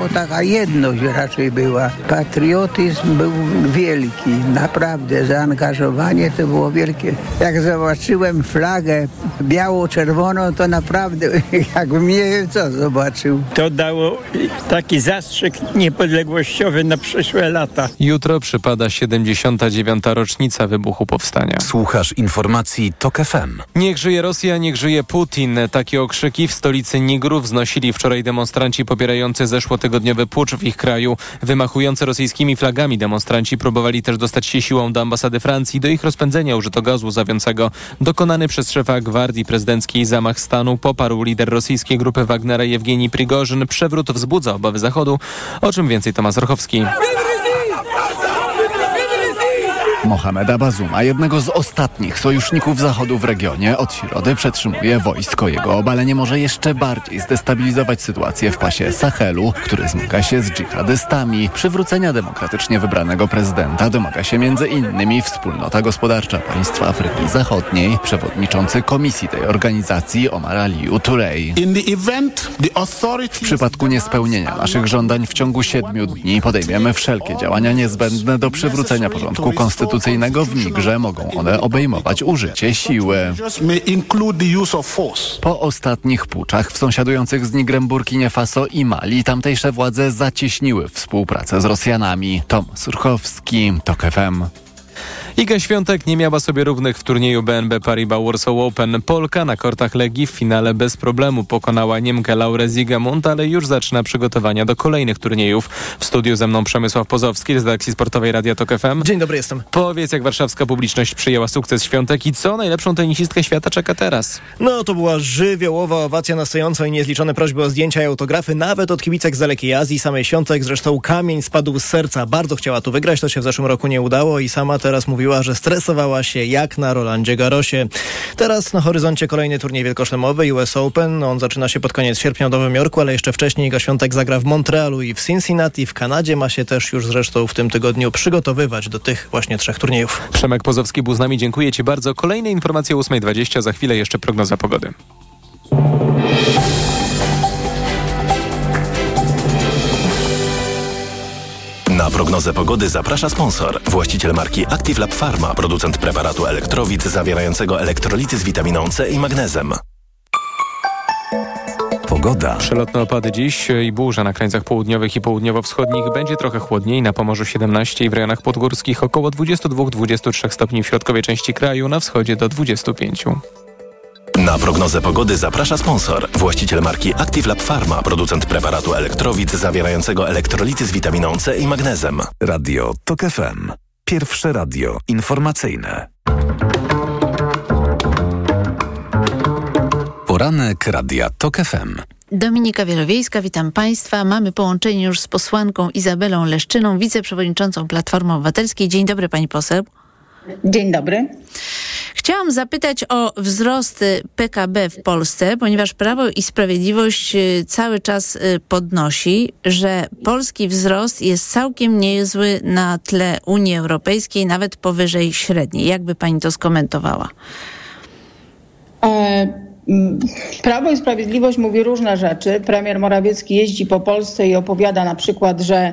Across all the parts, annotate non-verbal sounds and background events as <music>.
Bo taka jedność raczej była. Patriotyzm był wielki, naprawdę. Zaangażowanie to było wielkie. Jak zobaczyłem flagę biało-czerwoną, to naprawdę <laughs> jakbym nie wiem co zobaczył. To dało taki zastrzyk niepodległościowy na przyszłe lata. Jutro przypada 79. rocznica wybuchu powstania. Słuchasz informacji TOK FM. Niech żyje Rosja, niech żyje Putin. Takie okrzyki w stolicy Nigru wznosili wczoraj demonstranci popierający zeszłotygodniowy pucz w ich kraju. Wymachujący rosyjskimi flagami demonstranci próbowali też dostać się siłą do ambasady Francji. Do ich rozpędzenia użyto gazu łzawiącego. Dokonany przez szefa gwardii prezydenckiej zamach stanu poparł lider rosyjskiej grupy Wagnera Jewgeni Prigorzyn. Przewrót wzbudza obawy Zachodu, o czym więcej Tomasz Rochowski. Mohameda Bazuma, jednego z ostatnich sojuszników Zachodu w regionie, od środy przetrzymuje wojsko. Jego obalenie może jeszcze bardziej zdestabilizować sytuację w pasie Sahelu, który zmaga się z dżihadystami. Przywrócenia demokratycznie wybranego prezydenta domaga się między innymi Wspólnota Gospodarcza Państw Afryki Zachodniej, przewodniczący komisji tej organizacji Omar Aliu Turey. W przypadku niespełnienia naszych żądań w ciągu siedmiu dni podejmiemy wszelkie działania niezbędne do przywrócenia porządku konstytucyjnego w Nigrze. Mogą one obejmować użycie siły. Po ostatnich puczach w sąsiadujących z Nigrem Burkinie Faso i Mali tamtejsze władze zacieśniły współpracę z Rosjanami. Tom Surchowski, TOK FM. Iga Świątek nie miała sobie równych w turnieju BNB Paribas Warsaw Open. Polka na kortach Legii w finale bez problemu pokonała Niemkę Laurę Zigemund, ale już zaczyna przygotowania do kolejnych turniejów. W studiu ze mną Przemysław Pozowski z redakcji sportowej Radia Tok FM. Dzień dobry, jestem. Powiedz, jak warszawska publiczność przyjęła sukces Świątek i co najlepszą tenisistkę świata czeka teraz? No, to była żywiołowa owacja na stojąco i niezliczone prośby o zdjęcia i autografy, nawet od kibicek z dalekiej Azji, samej Świątek. Zresztą kamień spadł z serca. Bardzo chciała tu wygrać, to się w zeszłym roku nie udało i sama teraz mówiła, że stresowała się jak na Rolandzie Garosie. Teraz na horyzoncie kolejny turniej wielkoszlemowy US Open. On zaczyna się pod koniec sierpnia w Nowym Jorku, ale jeszcze wcześniej Iga Świątek zagra w Montrealu i w Cincinnati. W Kanadzie ma się też już zresztą w tym tygodniu przygotowywać do tych właśnie trzech turniejów. Przemek Pozowski był z nami, dziękuję Ci bardzo. Kolejne informacje o 8.20, za chwilę jeszcze prognoza pogody. Na prognozę pogody zaprasza sponsor. Właściciel marki Active Lab Pharma, producent preparatu elektrowid zawierającego elektrolity z witaminą C i magnezem. Pogoda. Przelotne opady dziś i burza na krańcach południowych i południowo-wschodnich. Będzie trochę chłodniej, na Pomorzu 17 i w rejonach podgórskich około 22-23 stopni w środkowej części kraju, na wschodzie do 25. Na prognozę pogody zaprasza sponsor. Właściciel marki Active Lab Pharma, producent preparatu elektrowid zawierającego elektrolity z witaminą C i magnezem. Radio TOK FM. Pierwsze radio informacyjne. Poranek Radia TOK FM. Dominika Wielowiejska, witam Państwa. Mamy połączenie już z posłanką Izabelą Leszczyną, wiceprzewodniczącą Platformy Obywatelskiej. Dzień dobry Pani poseł. Dzień dobry. Chciałam zapytać o wzrost PKB w Polsce, ponieważ Prawo i Sprawiedliwość cały czas podnosi, że polski wzrost jest całkiem niezły na tle Unii Europejskiej, nawet powyżej średniej. Jakby pani to skomentowała? E Prawo i Sprawiedliwość mówi różne rzeczy. Premier Morawiecki jeździ po Polsce i opowiada na przykład, że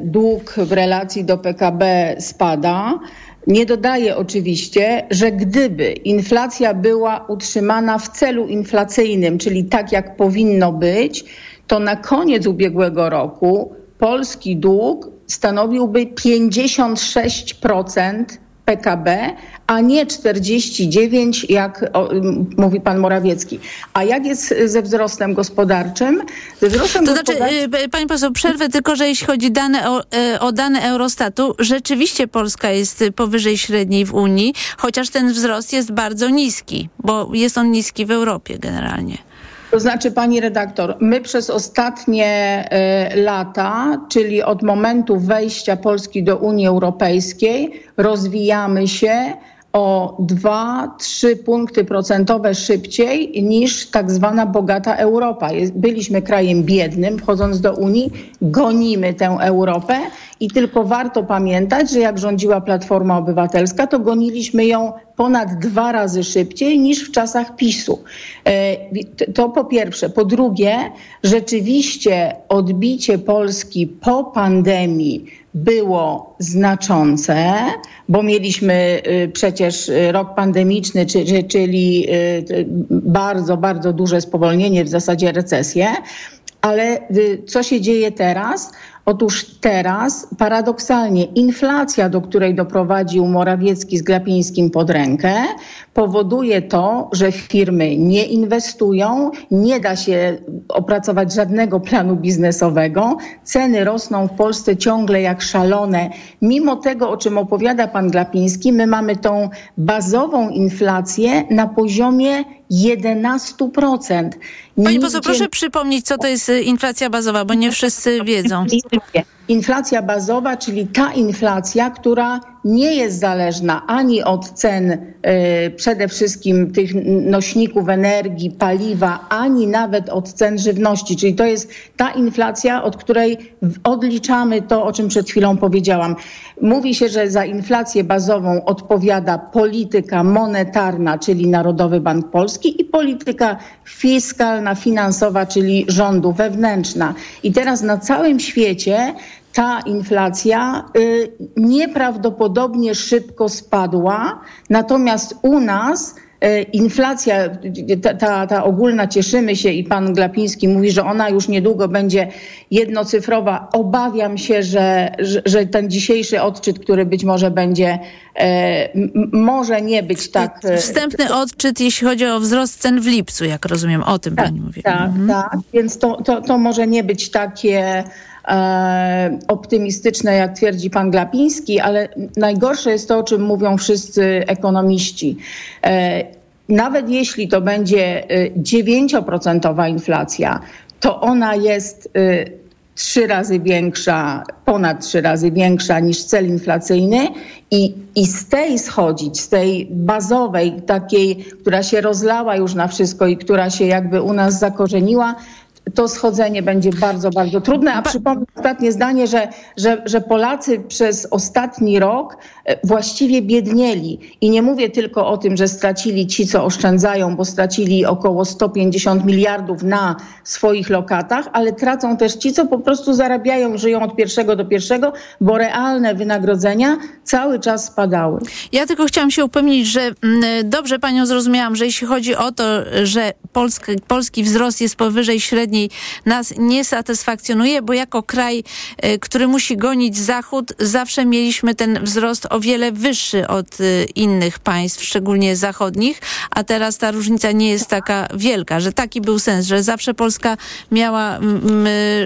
dług w relacji do PKB spada. Nie dodaje oczywiście, że gdyby inflacja była utrzymana w celu inflacyjnym, czyli tak jak powinno być, to na koniec ubiegłego roku polski dług stanowiłby 56% PKB, a nie 49, jak o, mówi pan Morawiecki. A jak jest ze wzrostem gospodarczym? Ze wzrostem to znaczy, gospodarczym... pani poseł, przerwę tylko, że jeśli chodzi dane o, o dane Eurostatu, rzeczywiście Polska jest powyżej średniej w Unii, chociaż ten wzrost jest bardzo niski, bo jest on niski w Europie generalnie. To znaczy, pani redaktor, my przez ostatnie y, lata, czyli od momentu wejścia Polski do Unii Europejskiej, rozwijamy się o 2-3 punkty procentowe szybciej niż tak zwana bogata Europa. Byliśmy krajem biednym, wchodząc do Unii, gonimy tę Europę i tylko warto pamiętać, że jak rządziła Platforma Obywatelska, to goniliśmy ją ponad dwa razy szybciej niż w czasach PiSu. E, to po pierwsze. Po drugie, rzeczywiście odbicie Polski po pandemii było znaczące, bo mieliśmy y, przecież rok pandemiczny, czyli y, bardzo, bardzo duże spowolnienie, w zasadzie recesję. Ale y, co się dzieje teraz? Otóż teraz paradoksalnie inflacja, do której doprowadził Morawiecki z Glapińskim pod rękę, powoduje to, że firmy nie inwestują, nie da się opracować żadnego planu biznesowego, ceny rosną w Polsce ciągle jak szalone. Mimo tego, o czym opowiada pan Glapiński, my mamy tą bazową inflację na poziomie 11%. Pani poseł, proszę przypomnieć, co to jest y, inflacja bazowa, bo nie wszyscy wiedzą. Hallelujah Inflacja bazowa, czyli ta inflacja, która nie jest zależna ani od cen y, przede wszystkim tych nośników energii, paliwa, ani nawet od cen żywności. Czyli to jest ta inflacja, od której odliczamy to, o czym przed chwilą powiedziałam. Mówi się, że za inflację bazową odpowiada polityka monetarna, czyli Narodowy Bank Polski i polityka fiskalna, finansowa, czyli rządu wewnętrzna. I teraz na całym świecie ta inflacja y, nieprawdopodobnie szybko spadła, natomiast u nas y, inflacja, ta, ta, ta, ogólna, cieszymy się i pan Glapiński mówi, że ona już niedługo będzie jednocyfrowa. Obawiam się, że, że, że ten dzisiejszy odczyt, który być może będzie, e, może nie być tak. E, wstępny odczyt, jeśli chodzi o wzrost cen w lipcu, jak rozumiem, o tym tak, pani mówi. Tak, mhm. tak, więc to, to, to może nie być takie optymistyczne, jak twierdzi pan Glapiński, ale najgorsze jest to, o czym mówią wszyscy ekonomiści. E, nawet jeśli to będzie 9% e, inflacja, to ona jest trzy razy większa, ponad trzy razy większa niż cel inflacyjny i, i z tej schodzić, z tej bazowej, takiej, która się rozlała już na wszystko i która się jakby u nas zakorzeniła, to schodzenie będzie bardzo, bardzo trudne. A przypomnę ostatnie zdanie, że, że, że Polacy przez ostatni rok e, właściwie biednieli. I nie mówię tylko o tym, że stracili ci, co oszczędzają, bo stracili około 150 miliardów na swoich lokatach, ale tracą też ci, co po prostu zarabiają, żyją od pierwszego do pierwszego, bo realne wynagrodzenia cały czas spadały. Ja tylko chciałam się upewnić, że mm, dobrze panią zrozumiałam, że jeśli chodzi o to, że polski, polski wzrost jest powyżej średniej nas nie satysfakcjonuje, bo jako kraj, e, który musi gonić Zachód, zawsze mieliśmy ten wzrost o wiele wyższy od e, innych państw, szczególnie zachodnich, a teraz ta różnica nie jest taka wielka, że taki był sens, że zawsze Polska miała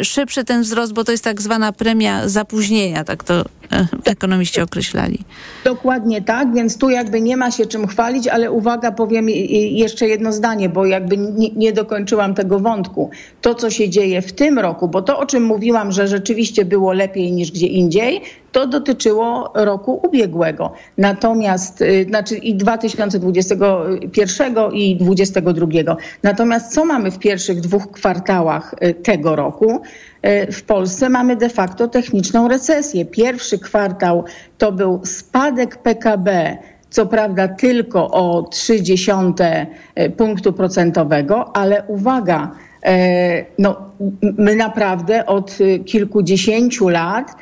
szybszy ten wzrost, bo to jest tak zwana premia zapóźnienia, tak to <laughs> ekonomiści określali. Dokładnie tak, więc tu jakby nie ma się czym chwalić, ale uwaga, powiem jeszcze jedno zdanie, bo jakby nie, nie dokończyłam tego wątku to, co się dzieje w tym roku, bo to, o czym mówiłam, że rzeczywiście było lepiej niż gdzie indziej, to dotyczyło roku ubiegłego. Natomiast, y, znaczy i 2021 i 2022. Natomiast co mamy w pierwszych dwóch kwartałach y, tego roku? Y, w Polsce mamy de facto techniczną recesję. Pierwszy kwartał to był spadek PKB co prawda tylko o 0,3 punktu procentowego, ale uwaga, E, no, my naprawdę od kilkudziesięciu lat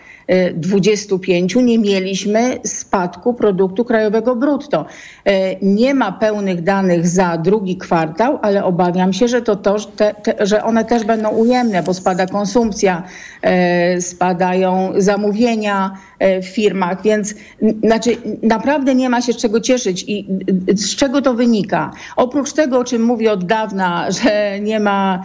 25 nie mieliśmy spadku produktu krajowego brutto. E, nie ma pełnych danych za drugi kwartał, ale obawiam się, że, to, to te, te, że one też będą ujemne, bo spada konsumpcja, e, spadają zamówienia w firmach, więc znaczy naprawdę nie ma się z czego cieszyć i z czego to wynika. Oprócz tego, o czym mówię od dawna, <laughs> że nie ma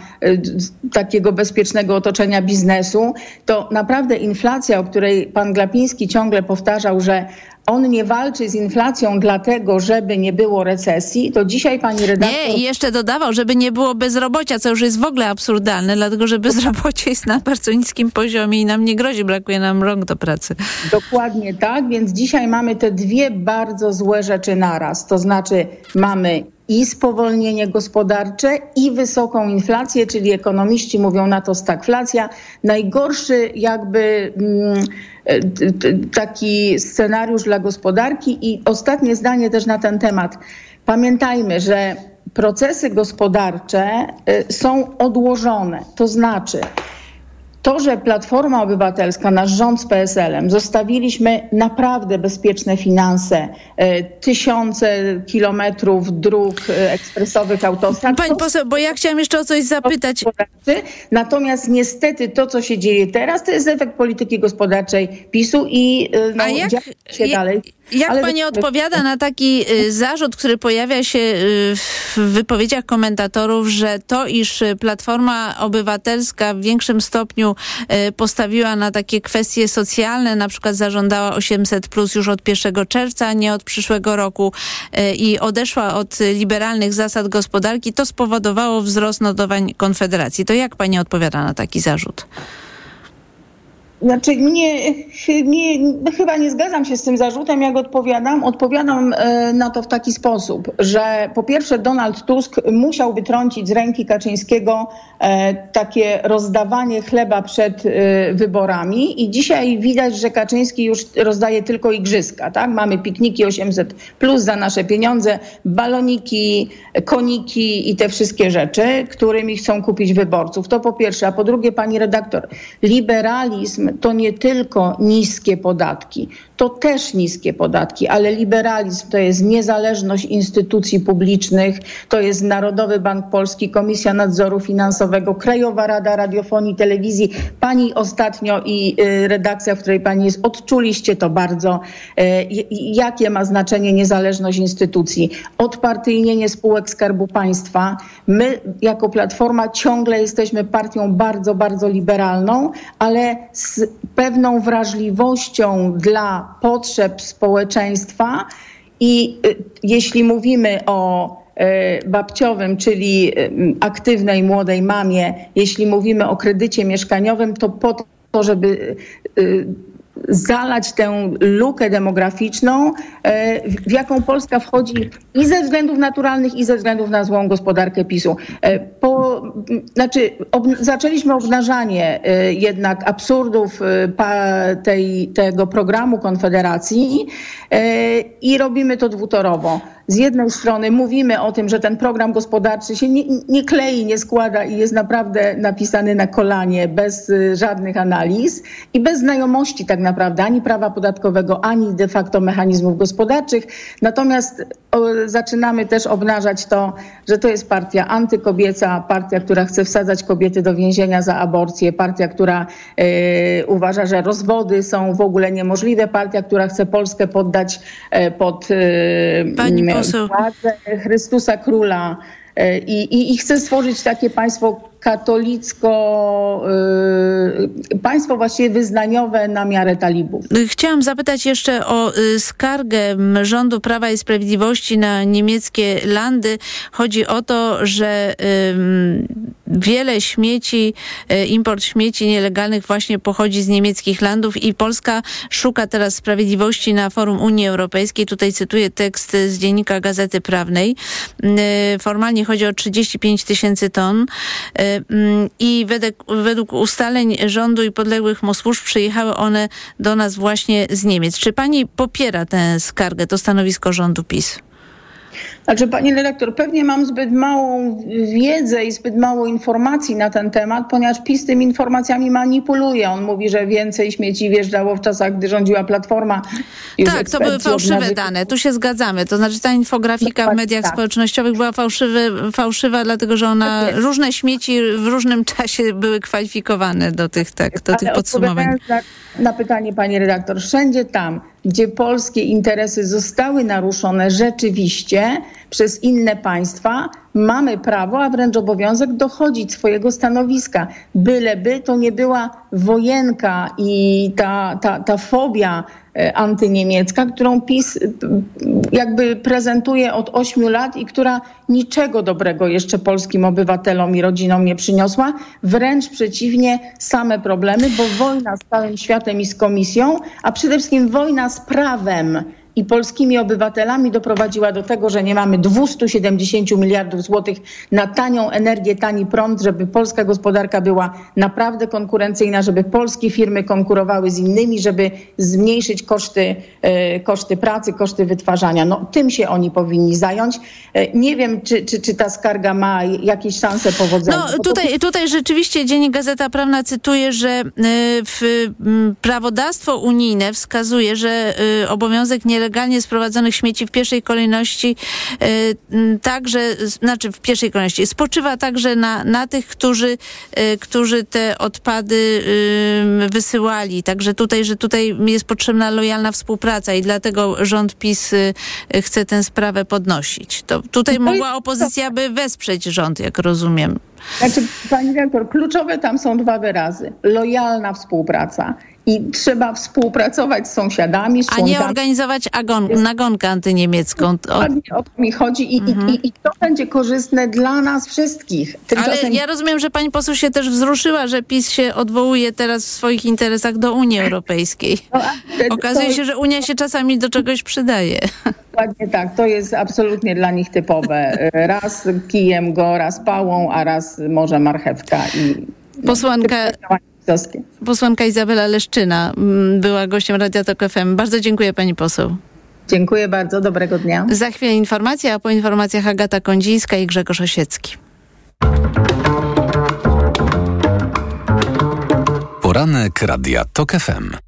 takiego bezpiecznego otoczenia biznesu, to naprawdę inflacja, o której pan Glapiński ciągle powtarzał, że on nie walczy z inflacją dlatego, żeby nie było recesji, to dzisiaj pani redaktor... Nie, i jeszcze dodawał, żeby nie było bezrobocia, co już jest w ogóle absurdalne, dlatego że bezrobocie jest na bardzo niskim poziomie i nam nie grozi, brakuje nam rąk do pracy. Dokładnie tak, więc dzisiaj mamy te dwie bardzo złe rzeczy naraz. To znaczy mamy i spowolnienie gospodarcze, i wysoką inflację, czyli ekonomiści mówią na to stagflacja. Najgorszy jakby mm, taki scenariusz dla gospodarki i ostatnie zdanie też na ten temat. Pamiętajmy, że procesy gospodarcze y, są odłożone. To znaczy, to, że Platforma Obywatelska, nasz rząd z PSL-em, zostawiliśmy naprawdę bezpieczne finanse, e, tysiące kilometrów dróg e, ekspresowych, autostrad. Pani poseł, bo ja chciałam jeszcze o coś zapytać. Natomiast niestety to, co się dzieje teraz, to jest efekt polityki gospodarczej PiSu i e, no, A jak, się dalej. Jak Ale pani odpowiada na taki zarzut, który pojawia się w wypowiedziach komentatorów, że to, iż Platforma Obywatelska w większym stopniu postawiła na takie kwestie socjalne, na przykład zażądała 800 plus już od 1 czerwca, nie od przyszłego roku e, i odeszła od liberalnych zasad gospodarki, to spowodowało wzrost notowań Konfederacji. To jak pani odpowiada na taki zarzut? Znaczy, nie, nie, chyba nie zgadzam się z tym zarzutem, jak odpowiadam. Odpowiadam e, na to w taki sposób, że po pierwsze Donald Tusk musiał wytrącić z ręki Kaczyńskiego e, takie rozdawanie chleba przed e, wyborami i dzisiaj widać, że Kaczyński już rozdaje tylko igrzyska. Tak? Mamy pikniki 800 plus za nasze pieniądze, baloniki, koniki i te wszystkie rzeczy, którymi chcą kupić wyborców. To po pierwsze. A po drugie, pani redaktor, liberalizm to nie tylko niskie podatki, to też niskie podatki, ale liberalizm to jest niezależność instytucji publicznych, to jest Narodowy Bank Polski, Komisja Nadzoru Finansowego, Krajowa Rada Radiofonii i Telewizji. Pani ostatnio i y, redakcja, w której pani jest, odczuliście to bardzo, y, jakie ma znaczenie niezależność instytucji. Odpartyjnienie spółek Skarbu Państwa. My jako Platforma ciągle jesteśmy partią bardzo, bardzo liberalną, ale z pewną wrażliwością dla potrzeb społeczeństwa i y, jeśli mówimy o y, babciowym, czyli y, aktywnej młodej mamie, jeśli mówimy o kredycie mieszkaniowym, to po to, żeby zalać tę lukę demograficzną, e, w jaką Polska wchodzi i ze względów naturalnych, i ze względów na złą gospodarkę PiSu. E, po, znaczy, ob, zaczęliśmy obnażanie e, jednak absurdów tej, tego programu Konfederacji i robimy to dwutorowo z jednej strony mówimy o tym, że ten program gospodarczy się nie, nie, klei, nie składa i jest naprawdę napisany na kolanie, bez y, żadnych analiz i bez znajomości tak naprawdę ani prawa podatkowego, ani de facto mechanizmów gospodarczych. Natomiast zaczynamy też obnażać to, że to jest partia antykobieca, partia, która chce wsadzać kobiety do więzienia za aborcję, partia, która y, uważa, że rozwody są w ogóle niemożliwe, partia, która chce Polskę poddać y, pod y, Pani władzę Chrystusa Króla. E, i, i, i stworzyć takie państwo katolicko, y, państwo właściwie wyznaniowe na miarę talibów. Chciałam zapytać jeszcze o y, skargę rządu Prawa i Sprawiedliwości na niemieckie landy. Chodzi o to, że wiele śmieci, y, import śmieci nielegalnych właśnie pochodzi z niemieckich landów i Polska szuka teraz sprawiedliwości na forum Unii Europejskiej. Tutaj cytuję tekst z dziennika Gazety Prawnej. Formalnie chodzi o 35 tysięcy ton. Mm, i według, według ustaleń rządu i podległych mu służb przyjechały one do nas właśnie z Niemiec. Czy pani popiera tę skargę, to stanowisko rządu PiS? Znaczy, pani redaktor, pewnie mam zbyt małą wiedzę i zbyt mało informacji na ten temat, ponieważ PiS tymi informacjami manipuluje. On mówi, że więcej śmieci wjeżdżało w czasach, gdy rządziła Platforma. Tak, to były fałszywe dane, tu się zgadzamy. To znaczy ta infografika w mediach tak. społecznościowych była fałszywy, fałszywa, dlatego że ona, tak różne śmieci w różnym czasie były kwalifikowane do tych, tak, do tych podsumowań. Na, na pytanie pani redaktor, wszędzie tam, gdzie polskie interesy zostały naruszone rzeczywiście przez inne państwa, mamy prawo, a wręcz obowiązek dochodzić swojego stanowiska. Byleby to nie była wojenka i ta, ta, ta fobia e, antyniemiecka, którą PiS e, jakby prezentuje od ośmiu lat i która niczego dobrego jeszcze polskim obywatelom i rodzinom nie przyniosła. Wręcz przeciwnie, same problemy, bo wojna z całym światem i z komisją, a przede wszystkim wojna z prawem i polskimi obywatelami doprowadziła do tego, że nie mamy 270 miliardów złotych na tanią energię, tani prąd, żeby polska gospodarka była naprawdę konkurencyjna, żeby polskie firmy konkurowały z innymi, żeby zmniejszyć koszty, e, koszty pracy, koszty wytwarzania. No, tym się oni powinni zająć. E, nie wiem, czy, czy, czy ta skarga ma jakieś szanse powodzenia. No tutaj, tutaj rzeczywiście Dziennik Gazeta Prawna cytuje, że e, w prawodawstwo unijne wskazuje, że obowiązek nielegalnie sprowadzonych śmieci w pierwszej kolejności także, znaczy w pierwszej kolejności spoczywa także na, na tych, którzy, którzy te odpady wysyłali. Także tutaj, że tutaj jest potrzebna lojalna współpraca i dlatego rząd PiS chce tę sprawę podnosić. To tutaj mogła opozycja by wesprzeć rząd, jak rozumiem. Znaczy, pani rektor, kluczowe tam są dwa wyrazy. Lojalna współpraca i trzeba współpracować z sąsiadami. Z A nie organizować agon, nagonkę antyniemiecką. Dokładnie o to mi chodzi i, mhm. i, i, to będzie korzystne dla nas wszystkich. Tymczasem... Ale ja rozumiem, że pani poseł się też wzruszyła, że PiS się odwołuje teraz w swoich interesach do Unii Europejskiej. <laughs> No, Okazuje się, że Unia się czasami do czegoś przydaje. <laughs> Dokładnie tak, to jest absolutnie dla nich typowe. <laughs> Raz kijem go, raz pałą, a raz może marchewka i... Posłanka, Posłanka Izabela Leszczyna mm, była gościem Radia Tok FM. Bardzo dziękuję pani poseł. Dziękuję bardzo, dobrego dnia. Za chwilę informacja, a po informacjach Agata Kondzińska i Grzegorz Osiecki. Poranek Radia Tok FM.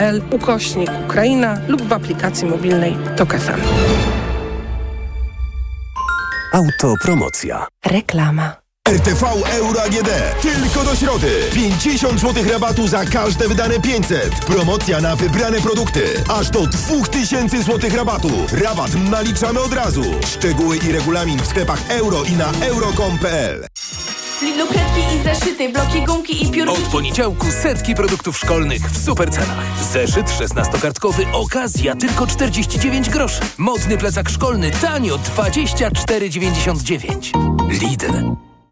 ukośnik Ukraina lub w aplikacji mobilnej TOK FM. Autopromocja. Reklama. RTV Euro AGD. Tylko do środy. 50 zł rabatu za każde wydane 500. Promocja na wybrane produkty. Aż do 2000 zł rabatu. Rabat naliczamy od razu. Szczegóły i regulamin w sklepach euro i na euro.com.pl. Lidlu i zeszyty, bloki gumki i piór. Od poniedziałku setki produktów szkolnych w super cenach. Zeszyt 16-kartkowy, okazja tylko 49 groszy. Modny plecak szkolny, tanio 24,99. Lidl.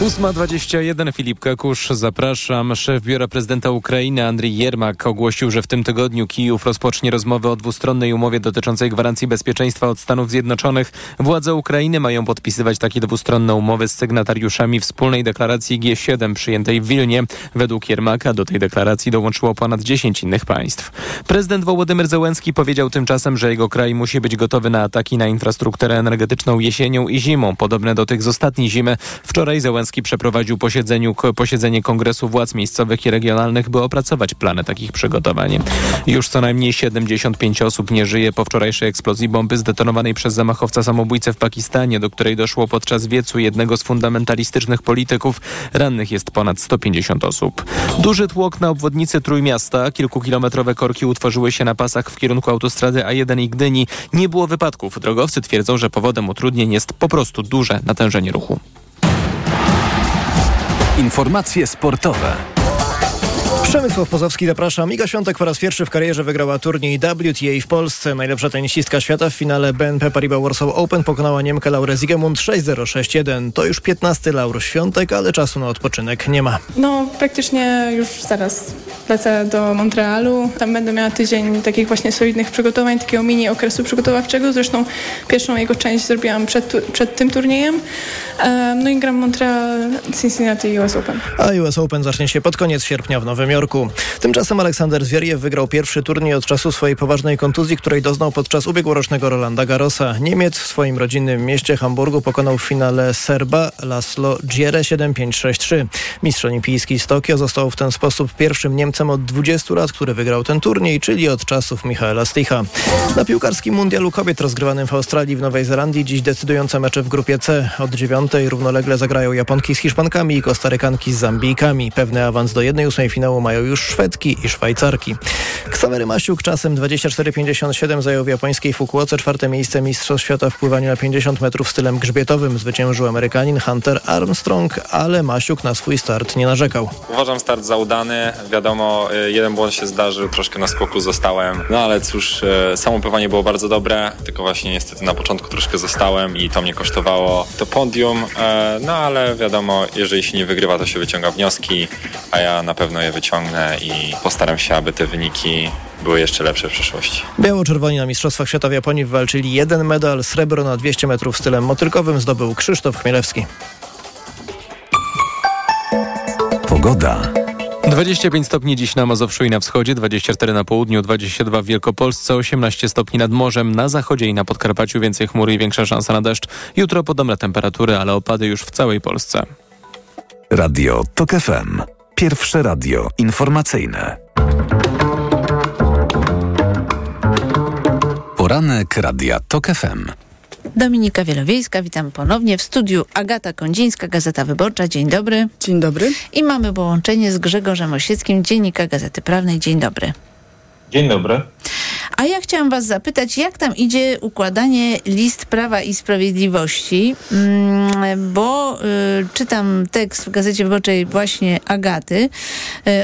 8.21 Filip Kakusz, zapraszam. Szef Biura Prezydenta Ukrainy Andrii Jermak ogłosił, że w tym tygodniu Kijów rozpocznie rozmowy o dwustronnej umowie dotyczącej gwarancji bezpieczeństwa od Stanów Zjednoczonych. Władze Ukrainy mają podpisywać takie dwustronne umowy z sygnatariuszami wspólnej deklaracji G7 przyjętej w Wilnie. Według Jermaka do tej deklaracji dołączyło ponad 10 innych państw. Prezydent Wołodymyr Zełenski powiedział tymczasem, że jego kraj musi być gotowy na ataki na infrastrukturę energetyczną jesienią i zimą, podobne do tych z ostatniej zimy. Wczoraj Zełenski Przeprowadził posiedzenie Kongresu Władz Miejscowych i Regionalnych, by opracować plany takich przygotowań. Już co najmniej 75 osób nie żyje po wczorajszej eksplozji bomby zdetonowanej przez zamachowca samobójcę w Pakistanie, do której doszło podczas wiecu jednego z fundamentalistycznych polityków. Rannych jest ponad 150 osób. Duży tłok na obwodnicy Trójmiasta. Kilkukilometrowe korki utworzyły się na pasach w kierunku autostrady A1 i Gdyni. Nie było wypadków. Drogowcy twierdzą, że powodem utrudnień jest po prostu duże natężenie ruchu. Informacje sportowe. Przemysław Pozowski zapraszam. Miga Świątek po raz pierwszy w karierze wygrała turniej WTA w Polsce. Najlepsza tenisistka świata w finale BNP Paribas Warsaw Open pokonała Niemkę Laurę Zigemund 6-0-6-1. To już 15 Laur Świątek, ale czasu na odpoczynek nie ma. No praktycznie już zaraz lecę do Montrealu. Tam będę miała tydzień takich właśnie solidnych przygotowań, takiego mini okresu przygotowawczego. Zresztą pierwszą jego część zrobiłam przed, przed tym turniejem. No i gram Montreal, Cincinnati i US Open. A US Open zacznie się pod koniec sierpnia w Nowym Jorku. Tymczasem Aleksander Zwieriew wygrał pierwszy turniej od czasu swojej poważnej kontuzji, której doznał podczas ubiegłorocznego Rolanda Garrosa. Niemiec w swoim rodzinnym mieście Hamburgu pokonał w finale Serba Laszlo Gierę 7-5-6-3. Mistrz olimpijski z Tokio został w ten sposób pierwszym Niemcem od 20 lat, który wygrał ten turniej, czyli od czasów Michaela Sticha. Na piłkarskim mundialu kobiet rozgrywanym w Australii w Nowej Zelandii dziś decydujące mecze w grupie C. Od dziewiątej równolegle zagrają Japonki z Hiszpankami i Kostarykanki z Zambijkami. Pewny awans do 1-8 finału mają już Szwedki i Szwajcarki. Ksawery Masiuk czasem 24,57 zajął w japońskiej Fukuoce czwarte miejsce Mistrzostw Świata w pływaniu na 50 metrów stylem grzbietowym. Zwyciężył Amerykanin Hunter Armstrong, ale Masiuk na swój start nie narzekał. Uważam start za udany. Wiadomo, y, jeden błąd się zdarzył, troszkę na skoku zostałem. No ale cóż, y, samo pływanie było bardzo dobre, tylko właśnie niestety na początku troszkę zostałem i to mnie kosztowało to podium. E, No ale wiadomo, jeżeli się nie wygrywa, to się wyciąga wnioski, a ja na pewno je wyciągnę i postaram się, aby te wyniki były jeszcze lepsze w przyszłości. Biało-czerwoni na Mistrzostwach Świata w Japonii wywalczyli jeden medal, srebro na 200 metrów stylem motylkowym zdobył Krzysztof Chmielewski. Pogoda. 25 stopni dziś na Mazowszu i na wschodzie, 24 na południu, 22 w Wielkopolsce, 18 stopni nad morzem, na zachodzie i na Podkarpaciu więcej chmury i większa szansa na deszcz. Jutro podobne temperatury, ale opady już w całej Polsce. Radio TOK FM. Pierwsze radio informacyjne. Poranek Radia TOK FM. Dominika Wielowiejska, witam ponownie w studiu Agata Kondzińska, Gazeta Wyborcza. Dzień dobry. Dzień dobry. I mamy połączenie z Grzegorzem Osieckim, Dziennika Gazety Prawnej. Dzień dobry. Dzień dobry. A ja chciałam was zapytać, jak tam idzie układanie list Prawa i Sprawiedliwości, mm, bo y, czytam tekst w Gazecie Wyborczej właśnie Agaty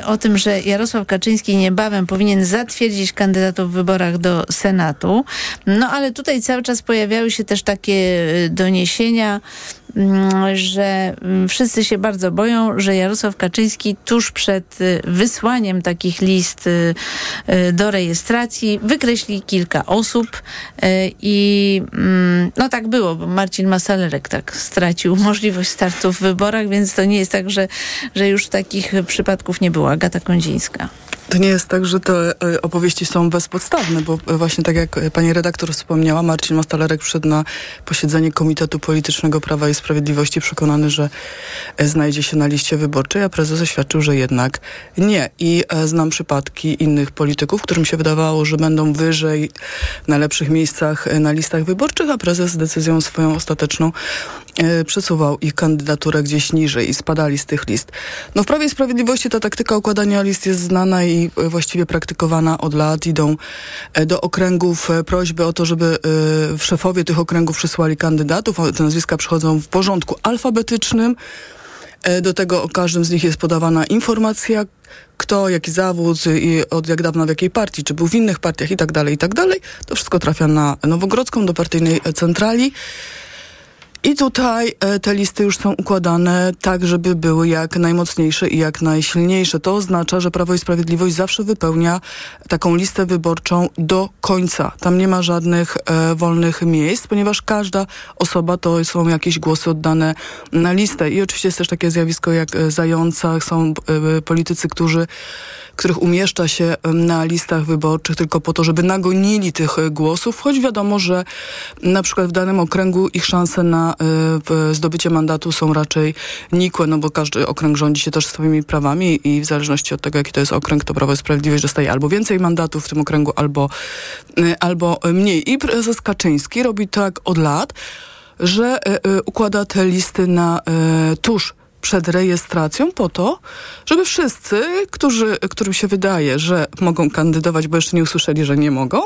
y, o tym, że Jarosław Kaczyński niebawem powinien zatwierdzić kandydatów w wyborach do Senatu. No ale tutaj cały czas pojawiały się też takie y, doniesienia, że mm, wszyscy się bardzo boją, że Jarosław Kaczyński tuż przed y, wysłaniem takich list y, y, do rejestracji wykreśli kilka osób i mm, no tak było, bo Marcin Masalerek tak stracił <laughs> możliwość startu w wyborach, więc to nie jest tak, że, że już takich przypadków nie było. Agata Kondzińska. To nie jest tak, że te opowieści są bezpodstawne, bo właśnie tak jak pani redaktor wspomniała, Marcin Mastalerek wszedł na posiedzenie Komitetu Politycznego Prawa i Sprawiedliwości przekonany, że e, znajdzie się na liście wyborczej, a prezes oświadczył, że jednak nie. I e, znam przypadki innych polityków, którym się wydawało, że będą wyżej na lepszych miejscach e, na listach wyborczych, a prezes decyzją swoją ostateczną przesuwał ich kandydaturę gdzieś niżej i spadali z tych list. No w Prawie i Sprawiedliwości ta taktyka układania list jest znana i e, właściwie praktykowana od lat. Idą e, do okręgów prośby o to, żeby szefowie tych okręgów przysłali kandydatów. Te nazwiska przychodzą w porządku alfabetycznym. Do tego o każdym z nich jest podawana informacja, kto, jaki zawód i od jak dawna w jakiej partii, czy był w innych partiach i tak dalej, i tak dalej. To wszystko trafia na Nowogrodzką, do partyjnej centrali. I tutaj e, te listy już są układane tak, żeby były jak najmocniejsze i jak najsilniejsze. To oznacza, że Prawo i Sprawiedliwość zawsze wypełnia taką listę wyborczą do końca. Tam nie ma żadnych e, wolnych miejsc, ponieważ każda osoba to są jakieś głosy oddane na listę. I oczywiście jest też takie zjawisko jak e, zająca. Są politycy, którzy których umieszcza się na listach wyborczych tylko po to, żeby nagonili tych głosów, choć wiadomo, że na przykład w danym okręgu ich szanse na zdobycie mandatu są raczej nikłe, no bo każdy okręg rządzi się też swoimi prawami i w zależności od tego, jaki to jest okręg, to Prawo i Sprawiedliwość dostaje albo więcej mandatów w tym okręgu, albo, e, albo mniej. I prezes Kaczyński robi tak od lat, że e, układa te listy na tuż przed rejestracją po to, żeby wszyscy, którzy, którym się wydaje, że mogą kandydować, bo jeszcze nie usłyszeli, że nie mogą,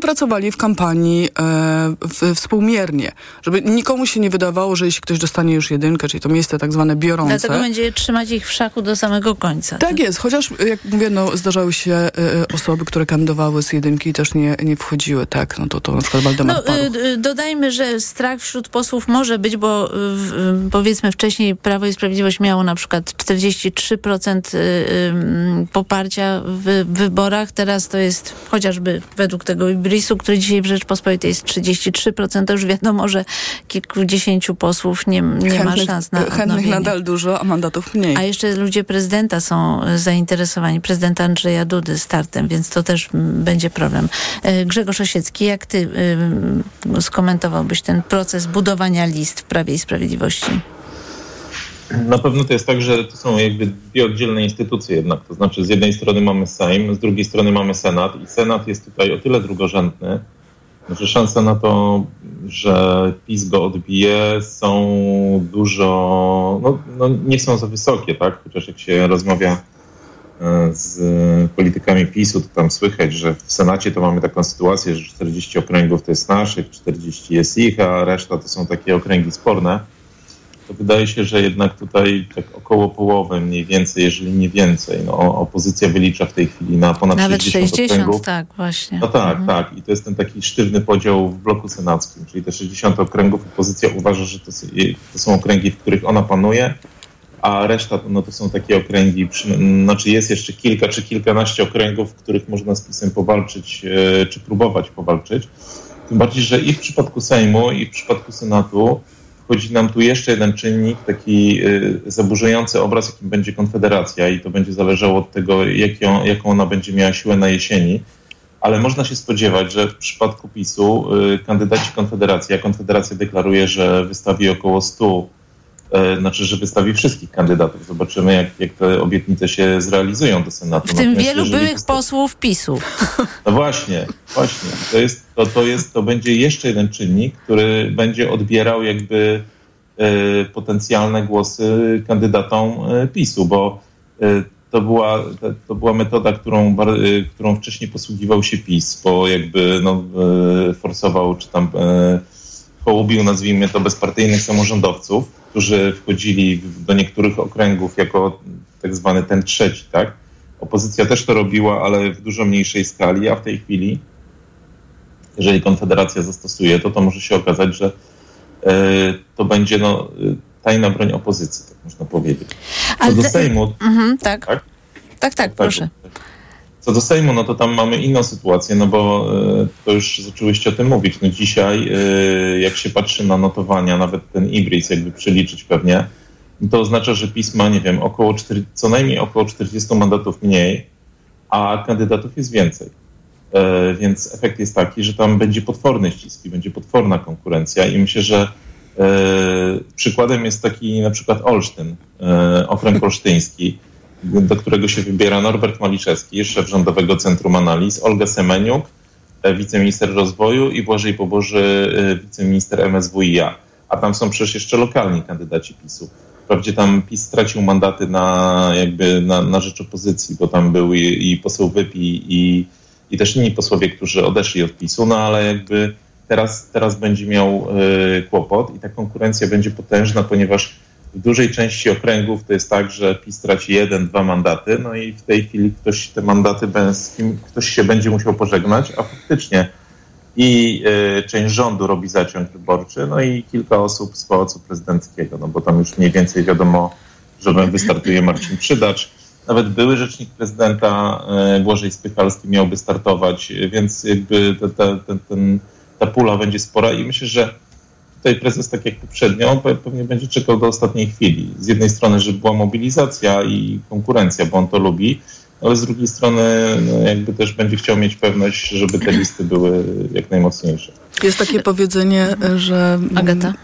pracowali w kampanii e, współmiernie, żeby nikomu się nie wydawało, że jeśli ktoś dostanie już jedynkę, czyli to miejsce tak zwane biorące. Dlatego będzie trzymać ich w szachu do samego końca. Tak jest, chociaż jak mówię, no, zdarzały się e, osoby, które kandydowały z jedynki i też nie, nie wchodziły, tak, no to, to na przykład Waldemar No, y, dodajmy, że strach wśród posłów może być, bo y, w- powiedzmy wcześniej Prawo i Sprawiedliwość miało na przykład 43% y, y, poparcia w wyborach, teraz to jest chociażby według tego Ibrisu, który dzisiaj w Rzeczpospolitej jest 33%, to już wiadomo, że kilkudziesięciu posłów nie, nie ma szans na chętnych nadal dużo, a mandatów mniej. A jeszcze ludzie prezydenta są zainteresowani, prezydenta Andrzeja Dudy startem, więc to też będzie problem. Y, Grzegorz Osiecki, jak ty y, skomentowałbyś ten proces budowania list w Prawie i Sprawiedliwości? Na pewno to jest tak, że to są jakby dwie oddzielne instytucje jednak. To znaczy z jednej strony mamy Sejm, z drugiej strony mamy Senat i Senat jest tutaj o tyle drugorzędny, że szanse na to, że PiS go odbije są dużo, no, no nie są za wysokie, tak? Chociaż jak się rozmawia e, z politykami PiSu, to tam słychać, że w Senacie to mamy taką sytuację, że 40 okręgów to jest naszych, 40 jest ich, a reszta to są takie okręgi sporne to wydaje się, że jednak tutaj tak około połowy mniej więcej, jeżeli nie więcej, no, opozycja wylicza w tej chwili na ponad Nawet 60, 60 okręgów. tak, właśnie. No tak, Mhm. tak. I to jest ten taki sztywny podział w bloku senackim, czyli te 60 okręgów opozycja uważa, że to, to są okręgi, w których ona panuje, a reszta no, to są takie okręgi, znaczy jest jeszcze kilka czy kilkanaście okręgów, w których można z PiSem powalczyć, e, czy próbować powalczyć. Tym bardziej, że i w przypadku Sejmu, i w przypadku Senatu wchodzi nam tu jeszcze jeden czynnik, taki y, zaburzający obraz, jakim będzie Konfederacja i to będzie zależało od tego, jaką, jaką ona będzie miała siłę na jesieni. Ale można się spodziewać, że w przypadku PiSu y, kandydaci Konfederacji, a Konfederacja deklaruje, że wystawi około 100, y, znaczy, że wystawi wszystkich kandydatów. Zobaczymy, jak, jak te obietnice się zrealizują do Senatu. W tym Natomiast wielu byłych posłów PiSu. <laughs> no właśnie, właśnie. To, jest, to, to, jest, to będzie jeszcze jeden czynnik, który będzie odbierał jakby e, potencjalne głosy kandydatom e, PiSu, bo e, to była, to, była metoda, którą, e, którą wcześniej posługiwał się PiS, bo jakby no, e, forsował, czy tam e, hołubił, nazwijmy to, bezpartyjnych samorządowców, którzy wchodzili do niektórych okręgów jako tak zwany ten trzeci, tak? Opozycja też to robiła, ale w dużo mniejszej skali, a w tej chwili, jeżeli Konfederacja zastosuje to, to może się okazać, że e, to będzie no, e, tajna broń opozycji, tak można powiedzieć. Co Ale do Sejmu, Mhm, tak. tak? Tak, tak, proszę. Co do Sejmu, no to tam mamy inną sytuację, no bo e, to już zaczęłyście o tym mówić. No dzisiaj, e, jak się patrzy na notowania, nawet ten Ibris jakby przeliczyć pewnie, no to oznacza, że PiS ma, nie wiem, około 4, co najmniej około 40 mandatów mniej, a kandydatów jest więcej. E, Więc efekt jest taki, że tam będzie potworny ścisk i będzie potworna konkurencja i myślę, że przykładem jest taki na przykład Olsztyn, okręg olsztyński, do którego się wybiera Norbert Maliszewski, szef Rządowego Centrum Analiz, Olga Semeniuk, e, wiceminister rozwoju i Błażej Poboży, e, wiceminister MSWiA. A tam są przecież jeszcze lokalni kandydaci PiSu. Wprawdzie tam PiS stracił mandaty na, jakby na, na rzecz opozycji, bo tam był i, i poseł Wypi i, i też inni posłowie, którzy odeszli od PiSu, no ale jakby teraz, teraz będzie miał y, kłopot i ta konkurencja będzie potężna, ponieważ w dużej części okręgów to jest tak, że PiS traci jeden, dwa mandaty, no i w tej chwili ktoś te mandaty, z kim ktoś się będzie musiał pożegnać, a faktycznie i y, część rządu robi zaciąg wyborczy, no i kilka osób z Pałacu Prezydenckiego, no bo tam już mniej więcej wiadomo, że wystartuje Marcin Przydacz. Nawet były rzecznik prezydenta y, Błażej Spychalski miałby startować, więc jakby te, ten, ten, ta pula będzie spora i myślę, że tutaj prezes, tak jak poprzednio, pe- pewnie będzie czekał do ostatniej chwili. Z jednej strony, żeby była mobilizacja i konkurencja, bo on to lubi, ale z drugiej strony no, jakby też będzie chciał mieć pewność, żeby te listy były jak najmocniejsze. Jest takie powiedzenie, że... Agata?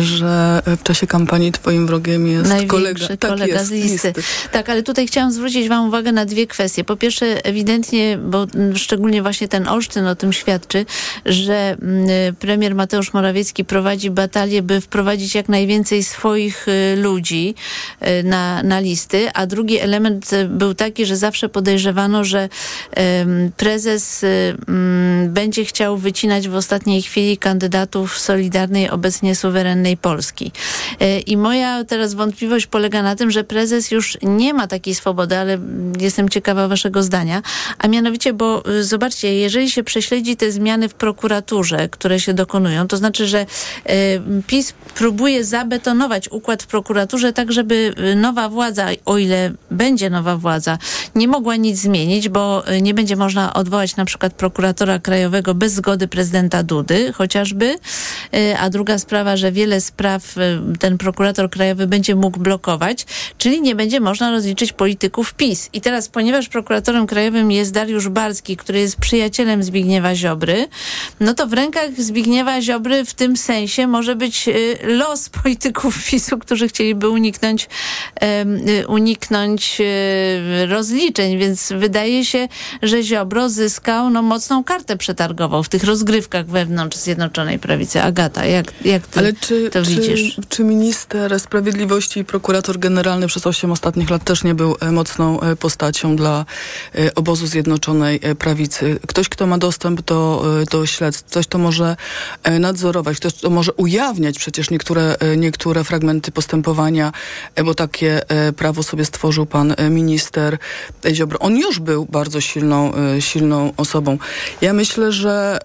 Że w czasie kampanii twoim wrogiem jest Największy kolega. Tak kolega jest, z listy. Tak, ale tutaj chciałam zwrócić Wam uwagę na dwie kwestie. Po pierwsze, ewidentnie, bo mm, szczególnie właśnie ten Olsztyn o tym świadczy, że mm, premier Mateusz Morawiecki prowadzi batalię, by wprowadzić jak najwięcej swoich y, ludzi y, na, na listy, a drugi element y, był taki, że zawsze podejrzewano, że prezes mm, będzie chciał wycinać w ostatniej chwili kandydatów Solidarnej, obecnie suwerennej Polski. Y, I moja teraz wątpliwość polega na tym, że prezes już nie ma takiej swobody, ale jestem ciekawa waszego zdania, a mianowicie, bo y, zobaczcie, jeżeli się prześledzi te zmiany w prokuraturze, które się dokonują, to znaczy, że y, PiS próbuje zabetonować układ w prokuraturze tak, żeby y, nowa władza, o ile będzie nowa władza, nie mogła nic zmienić, bo y, nie będzie można odwołać na przykład prokuratora krajowego bez zgody prezydenta Dudy, chociażby. Y, A druga sprawa, że wiele spraw y, ten prokurator krajowy będzie mógł blokować, czyli nie będzie można rozliczyć polityków PiS. I teraz, ponieważ prokuratorem krajowym jest Dariusz Barski, który jest przyjacielem Zbigniewa Ziobry, no to w rękach Zbigniewa Ziobry w tym sensie może być y, los polityków PiSu, którzy chcieliby uniknąć, y, uniknąć rozliczeń, więc wydaje się, że Ziobro zyskał no, mocną kartę przetargową w tych rozgrywkach wewnątrz Zjednoczonej Prawicy. Agata, jak, jak ty Ale czy, to czy, widzisz? czy minister sprawiedliwości i prokurator generalny przez 8 ostatnich lat też nie był e, mocną e, postacią dla e, obozu Zjednoczonej Prawicy? Ktoś, kto ma dostęp do, do śledztw, ktoś, kto może nadzorować, ktoś, kto może ujawniać przecież niektóre, niektóre fragmenty postępowania, bo takie prawo sobie stworzył pan minister Ziobro. On już był bardzo silną, silną osobą. Ja myślę, że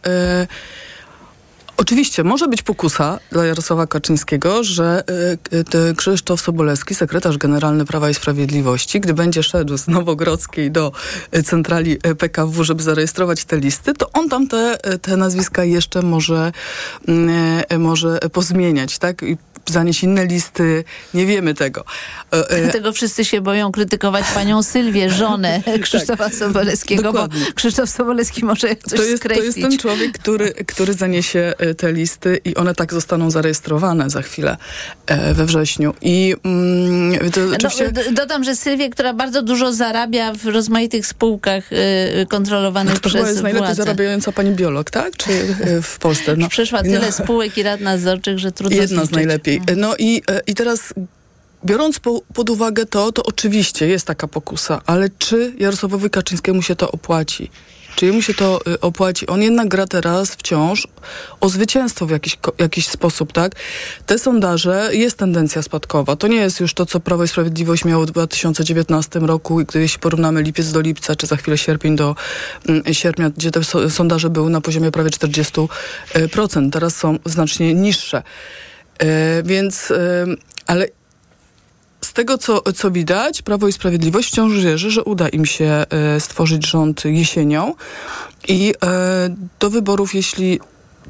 Oczywiście, może być pokusa dla Jarosława Kaczyńskiego, że y, y, Krzysztof Sobolewski, sekretarz generalny Prawa i Sprawiedliwości, gdy będzie szedł z Nowogrodzkiej do centrali PKW, żeby zarejestrować te listy, to on tam te, te nazwiska jeszcze może, y, może pozmieniać, tak? I zanieść inne listy, nie wiemy tego. E, e, Dlatego wszyscy się boją krytykować panią Sylwię, żonę <laughs> Krzysztofa Sobolewskiego, bo Dokładnie. Krzysztof Sobolewski może coś to jest, to skreślić. jest ten człowiek, który, który zaniesie e, te listy i one tak zostaną zarejestrowane za chwilę e, we wrześniu. I mm, to oczywiście... No, dodam, że Sylwię, która bardzo dużo zarabia w rozmaitych spółkach y, kontrolowanych to chyba przez jest najlepiej władzę. zarabiająca pani biolog, tak? Czy e, w Polsce? No. Przeszła tyle spółek i rad nadzorczych, że trudno Jedna z najlepiej. No i, e, i teraz biorąc po, pod uwagę to, to oczywiście jest taka pokusa, ale czy Jarosławowi Kaczyńskiemu się to opłaci? Czy jemu się to y, opłaci? On jednak gra teraz wciąż o zwycięstwo w jakiś, jakiś sposób, tak? Te sondaże, jest tendencja spadkowa. To nie jest już to, co Prawo i Sprawiedliwość miało w 2019 roku, gdy jeśli porównamy lipiec do lipca, czy za chwilę sierpień do mm, sierpnia, gdzie te so, sondaże były na poziomie prawie 40%. Teraz są znacznie niższe. E, więc, ale tego, co, co widać, Prawo i Sprawiedliwość wciąż wierzy, że uda im się e, stworzyć rząd jesienią i e, do wyborów, jeśli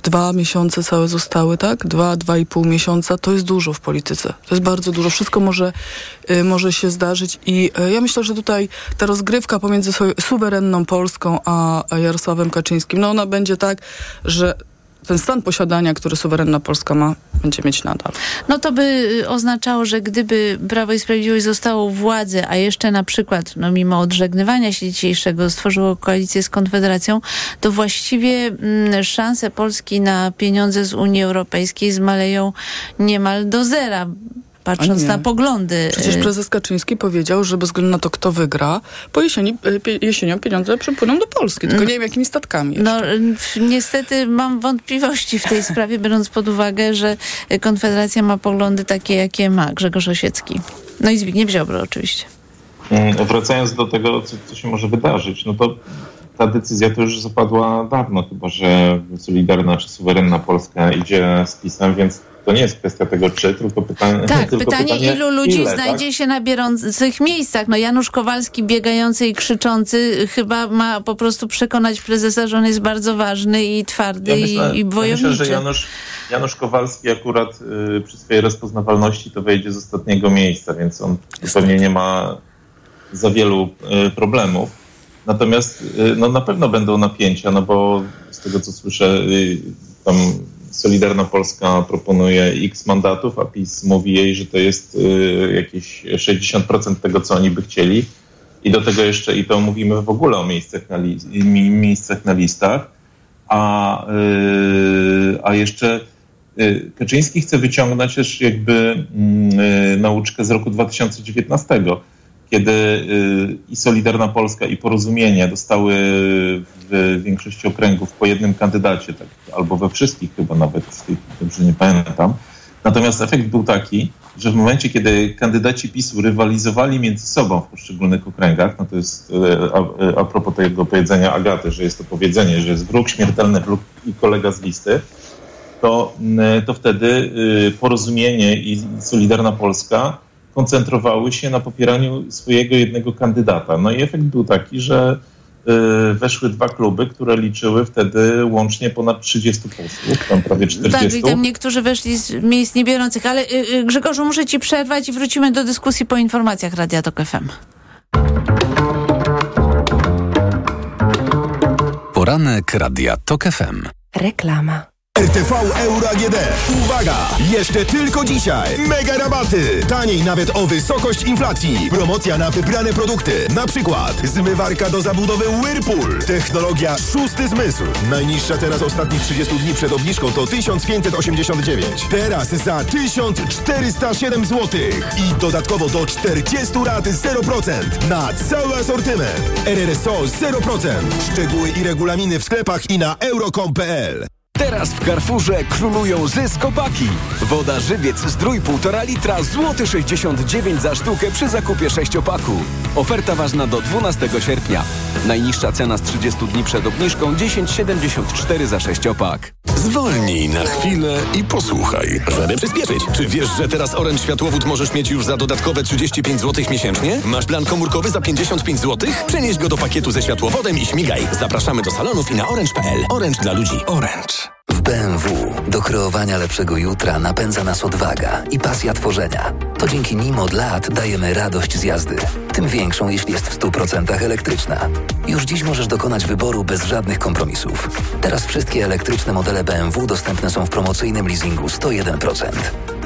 dwa miesiące całe zostały, tak? Dwa, dwa i pół miesiąca, to jest dużo w polityce. To jest bardzo dużo. Wszystko może, e, może się zdarzyć i e, ja myślę, że tutaj ta rozgrywka pomiędzy su- suwerenną Polską a, a Jarosławem Kaczyńskim, no ona będzie tak, że ten stan posiadania, który suwerenna Polska ma, będzie mieć nadal. No to by y, oznaczało, że gdyby Prawo i Sprawiedliwość zostało u władzy, a jeszcze na przykład, no mimo odżegnywania się dzisiejszego, stworzyło koalicję z Konfederacją, to właściwie mm, szanse Polski na pieniądze z Unii Europejskiej zmaleją niemal do zera. Patrząc na poglądy. Przecież y, prezes Kaczyński powiedział, że bez względu na to, kto wygra, po jesieni, y, jesienią pieniądze przypłyną do Polski. Tylko nie wiem, jakimi statkami. No niestety mam wątpliwości w tej sprawie, biorąc pod uwagę, że Konfederacja ma poglądy takie, jakie ma Grzegorz Osiecki. No i Zbigniew Ziobro oczywiście. Mm, Wracając do tego, co, co się może wydarzyć, no to ta decyzja to już zapadła dawno, chyba że Solidarna czy Suwerenna Polska idzie z pisem, więc to nie jest kwestia tego czy, tylko pytanie, Tak, <laughs> tylko pytanie, ilu ludzi ile, znajdzie tak? się na bieżących miejscach. No Janusz Kowalski biegający i krzyczący chyba ma po prostu przekonać prezesa, że on jest bardzo ważny i twardy Ja myślę, i, i ja bojowniczy. myślę, że Janusz, Janusz Kowalski akurat y, przy swojej rozpoznawalności to wejdzie z ostatniego miejsca, więc on pewnie nie ma za wielu y, problemów. Natomiast y, no, na pewno będą napięcia, no bo z tego co słyszę, y, tam Solidarna Polska proponuje x mandatów, a PiS mówi jej, że to jest y, jakieś 60% tego, co oni by chcieli. I do tego jeszcze, i to mówimy w ogóle o miejscach na, li, mi- miejscach na listach, a, y, a jeszcze y, Kaczyński chce wyciągnąć też jakby mm, nauczkę z roku 2019, kiedy i Solidarna Polska i Porozumienie dostały w większości okręgów po jednym kandydacie, tak, albo we wszystkich chyba nawet, dobrze nie pamiętam. Natomiast efekt był taki, że w momencie, kiedy kandydaci PiSu rywalizowali między sobą w poszczególnych okręgach, no to jest e, a, e, a propos tego powiedzenia Agaty, że jest to powiedzenie, że jest wróg śmiertelny wróg i kolega z listy, to, mm, to wtedy y, Porozumienie i Solidarna Polska koncentrowały się na popieraniu swojego jednego kandydata. No i efekt był taki, że weszły dwa kluby, które liczyły wtedy łącznie ponad 30 posłów, tam prawie 40. Tak, i tam niektórzy weszli z miejsc niebiorących, ale y, y, Grzegorzu, muszę ci przerwać i wrócimy do dyskusji po informacjach Radia Tok FM. Poranek Radia TOK FM. Reklama. RTV Euro AGD. Uwaga! Jeszcze tylko dzisiaj. Mega rabaty. Taniej nawet o wysokość inflacji. Promocja na wybrane produkty. Na przykład zmywarka do zabudowy Whirlpool. Technologia szósty zmysł. Najniższa teraz ostatnich 30 dni przed obniżką to 1589. Teraz za 1407 zł. I dodatkowo do 40 lat 0% na cały asortyment. RRSO 0%. Szczegóły i regulaminy w sklepach i na euro.com.pl. Teraz w Carrefourze królują zyskopaki. Woda żywiec zdrój 1,5 litra, złoty 69 za sztukę przy zakupie sześciopaku. Oferta ważna do 12 sierpnia. Najniższa cena z 30 dni przed obniżką 10,74 za sześciopak. Zwolnij na chwilę i posłuchaj, żeby przyspieszyć. Czy wiesz, że teraz Orange Światłowód możesz mieć już za dodatkowe 35 zł miesięcznie? Masz plan komórkowy za 55 zł? Przenieś go do pakietu ze światłowodem i śmigaj. Zapraszamy do salonów i na orange.pl. Orange dla ludzi. Orange. BMW do kreowania lepszego jutra napędza nas odwaga i pasja tworzenia. To dzięki nim od lat dajemy radość z jazdy. Tym większą, jeśli jest w 100% elektryczna. Już dziś możesz dokonać wyboru bez żadnych kompromisów. Teraz wszystkie elektryczne modele BMW dostępne są w promocyjnym leasingu 101%.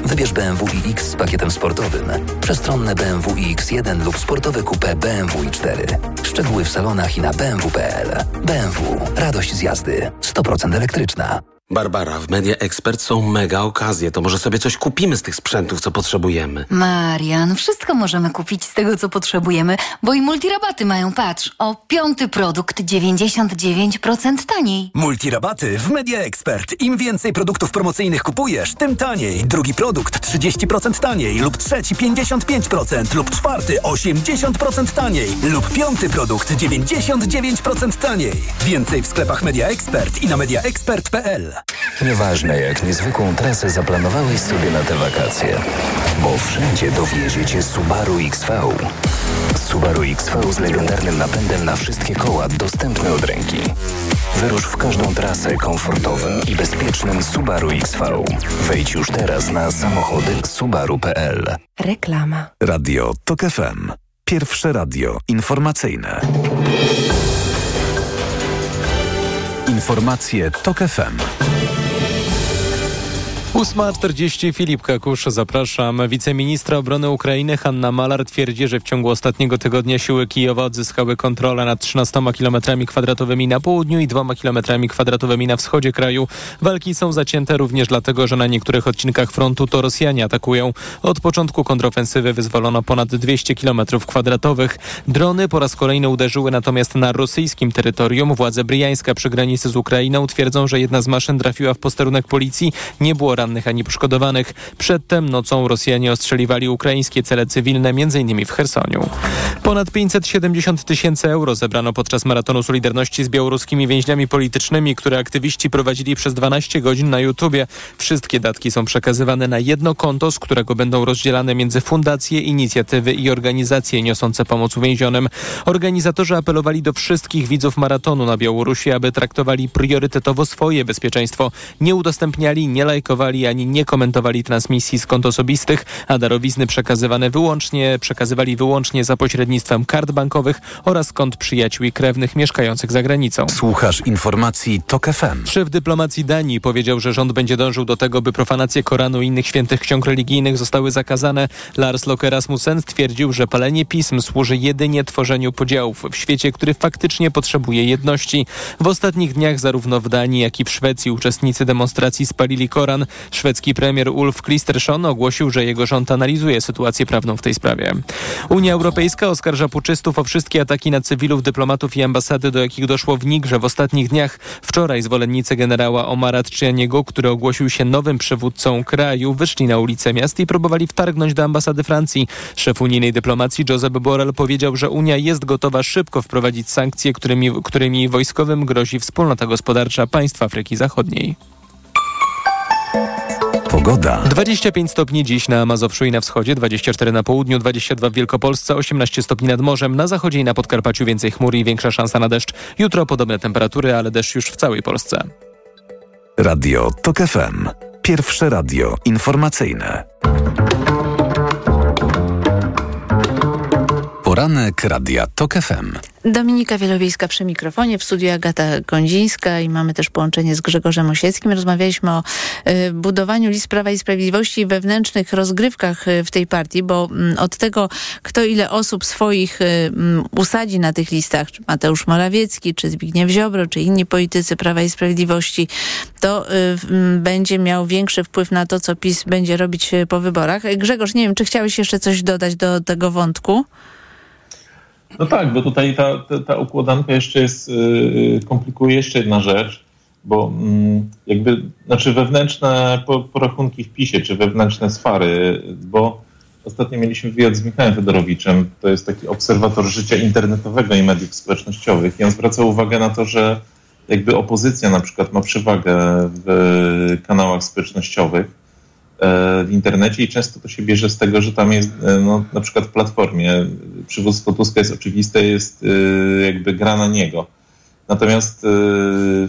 Wybierz BMW iX z pakietem sportowym, przestronne BMW iX1 lub sportowe coupé BMW i4. Szczegóły w salonach i na bmw.pl. BMW. Radość z jazdy. 100% elektryczna. Barbara, w Media Expert są mega okazje. To może sobie coś kupimy z tych sprzętów, co potrzebujemy. Marian, wszystko możemy kupić z tego, co potrzebujemy, bo i multirabaty mają, patrz, o piąty produkt 99% taniej. Multirabaty w Media Expert. Im więcej produktów promocyjnych kupujesz, tym taniej. Drugi produkt 30% taniej lub trzeci 55% lub czwarty 80% taniej lub piąty produkt 99% taniej. Więcej w sklepach Media Expert i na mediaexpert.pl. Nieważne jak niezwykłą trasę zaplanowałeś sobie na te wakacje, bo wszędzie dowiezie cię Subaru XV. Subaru XV z legendarnym napędem na wszystkie koła dostępny od ręki. Wyrusz w każdą trasę komfortowym i bezpiecznym Subaru XV. Wejdź już teraz na samochody subaru.pl. Reklama. Radio TOK FM. Pierwsze radio informacyjne. Informacje TOK FM. 8.40 Filip Kakusz, zapraszam. Wiceministra obrony Ukrainy Hanna Malar twierdzi, że w ciągu ostatniego tygodnia siły Kijowa odzyskały kontrolę nad 13 km kwadratowymi na południu i 2 km kwadratowymi na wschodzie kraju. Walki są zacięte również dlatego, że na niektórych odcinkach frontu to Rosjanie atakują. Od początku kontrofensywy wyzwolono ponad 200 km kwadratowych. Drony po raz kolejny uderzyły natomiast na rosyjskim terytorium. Władze Bryjańska przy granicy z Ukrainą twierdzą, że jedna z maszyn trafiła w posterunek policji. Nie było rannych ani poszkodowanych. Przedtem nocą Rosjanie ostrzeliwali ukraińskie cele cywilne, m.in. w Chersoniu. Ponad 570 tysięcy euro zebrano podczas maratonu Solidarności z białoruskimi więźniami politycznymi, które aktywiści prowadzili przez 12 godzin na YouTubie. Wszystkie datki są przekazywane na jedno konto, z którego będą rozdzielane między fundacje, inicjatywy i organizacje niosące pomoc uwięzionym. Organizatorzy apelowali do wszystkich widzów maratonu na Białorusi, aby traktowali priorytetowo swoje bezpieczeństwo. Nie udostępniali, nie lajkowali ani nie komentowali transmisji z kont osobistych, a darowizny przekazywane wyłącznie, przekazywali wyłącznie za pośrednictwem kart bankowych oraz kont przyjaciół i krewnych mieszkających za granicą. Słuchasz informacji TOK FM. Szef dyplomacji Danii powiedział, że rząd będzie dążył do tego, by profanacje Koranu i innych świętych ksiąg religijnych zostały zakazane. Lars Loke Rasmussen stwierdził, że palenie pism służy jedynie tworzeniu podziałów w świecie, który faktycznie potrzebuje jedności. W ostatnich dniach zarówno w Danii, jak i w Szwecji uczestnicy demonstracji spalili Koran. Szwedzki premier Ulf Kristersson ogłosił, że jego rząd analizuje sytuację prawną w tej sprawie. Unia Europejska oskarża puczystów o wszystkie ataki na cywilów, dyplomatów i ambasady, do jakich doszło w Nigrze w ostatnich dniach. Wczoraj zwolennicy generała Omara Tczyaniego, który ogłosił się nowym przywódcą kraju, wyszli na ulice miast i próbowali wtargnąć do ambasady Francji. Szef unijnej dyplomacji Josep Borrell powiedział, że Unia jest gotowa szybko wprowadzić sankcje, którymi, którymi wojskowym grozi wspólnota gospodarcza państw Afryki Zachodniej. Pogoda. 25 stopni dziś na Mazowszu i na wschodzie, 24 na południu, 22 w Wielkopolsce, 18 stopni nad morzem, na zachodzie i na Podkarpaciu więcej chmur i większa szansa na deszcz. Jutro podobne temperatury, ale deszcz już w całej Polsce. Radio TOK FM. Pierwsze radio informacyjne. Poranek Radia TOK FM. Dominika Wielowiejska przy mikrofonie, w studiu Agata Gądzińska i mamy też połączenie z Grzegorzem Osieckim. Rozmawialiśmy o y, budowaniu list Prawa i Sprawiedliwości i wewnętrznych rozgrywkach y, w tej partii, bo y, od tego, kto ile osób swoich usadzi na tych listach, czy Mateusz Morawiecki, czy Zbigniew Ziobro, czy inni politycy Prawa i Sprawiedliwości, to będzie miał większy wpływ na to, co PiS będzie robić po wyborach. Grzegorz, nie wiem, czy chciałeś jeszcze coś dodać do tego wątku? No tak, bo tutaj ta, ta, ta układanka jeszcze jest, yy, komplikuje jeszcze jedna rzecz, bo yy, jakby, znaczy wewnętrzne porachunki w PiSie, czy wewnętrzne sfary, bo ostatnio mieliśmy wywiad z Michałem Fedorowiczem, to jest taki obserwator życia internetowego i mediów społecznościowych i on zwraca uwagę na to, że jakby opozycja na przykład ma przewagę w kanałach społecznościowych, w internecie i często to się bierze z tego, że tam jest e, no, na przykład w platformie przywództwo Tuska jest oczywiste, jest e, jakby gra na niego. Natomiast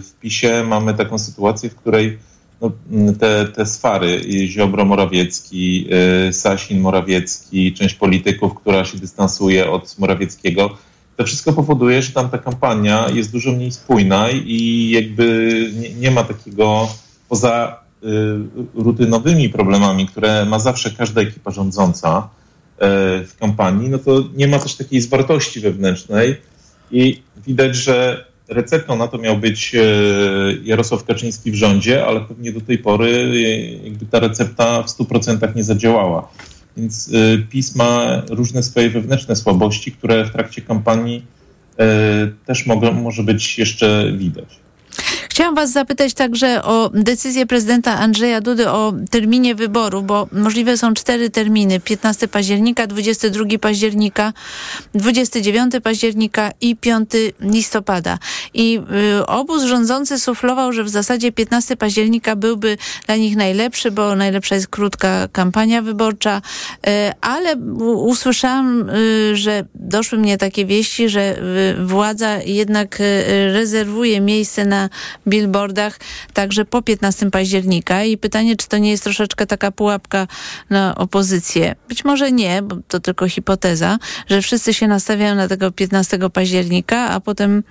w PiSie mamy taką sytuację, w której no, te, te sfary, Ziobro Morawiecki, Sasin Morawiecki, część polityków, która się dystansuje od Morawieckiego, to wszystko powoduje, że tam ta kampania jest dużo mniej spójna i jakby nie, nie ma takiego poza rutynowymi problemami, które ma zawsze każda ekipa rządząca y, w kampanii, no to nie ma też takiej zwartości wewnętrznej i widać, że receptą na to miał być y, Jarosław Kaczyński w rządzie, ale pewnie do tej pory jakby ta recepta w 100% nie zadziałała. Więc PiS ma różne swoje wewnętrzne słabości, które w trakcie kampanii też mogą, może być jeszcze widać. Chciałam was zapytać także o decyzję prezydenta Andrzeja Dudy o terminie wyborów, bo możliwe są cztery terminy. 15 października, 22 października, 29 października i 5 listopada. I y, obóz rządzący suflował, że w zasadzie 15 października byłby dla nich najlepszy, bo najlepsza jest krótka kampania wyborcza, y, ale usłyszałam, y, że doszły mnie takie wieści, że władza jednak rezerwuje miejsce na billboardach także po 15 października i pytanie, czy to nie jest troszeczkę taka pułapka na opozycję. Być może nie, bo to tylko hipoteza, że wszyscy się nastawiają na tego 15 października, a potem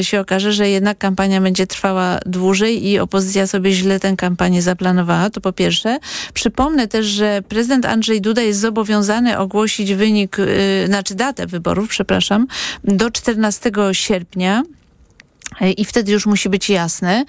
y, się okaże, że jednak kampania będzie trwała dłużej i opozycja sobie źle tę kampanię zaplanowała. To po pierwsze. Przypomnę też, że prezydent Andrzej Duda jest zobowiązany ogłosić wynik, y, znaczy datę wyborów, przepraszam, do 14 sierpnia i wtedy już musi być jasne,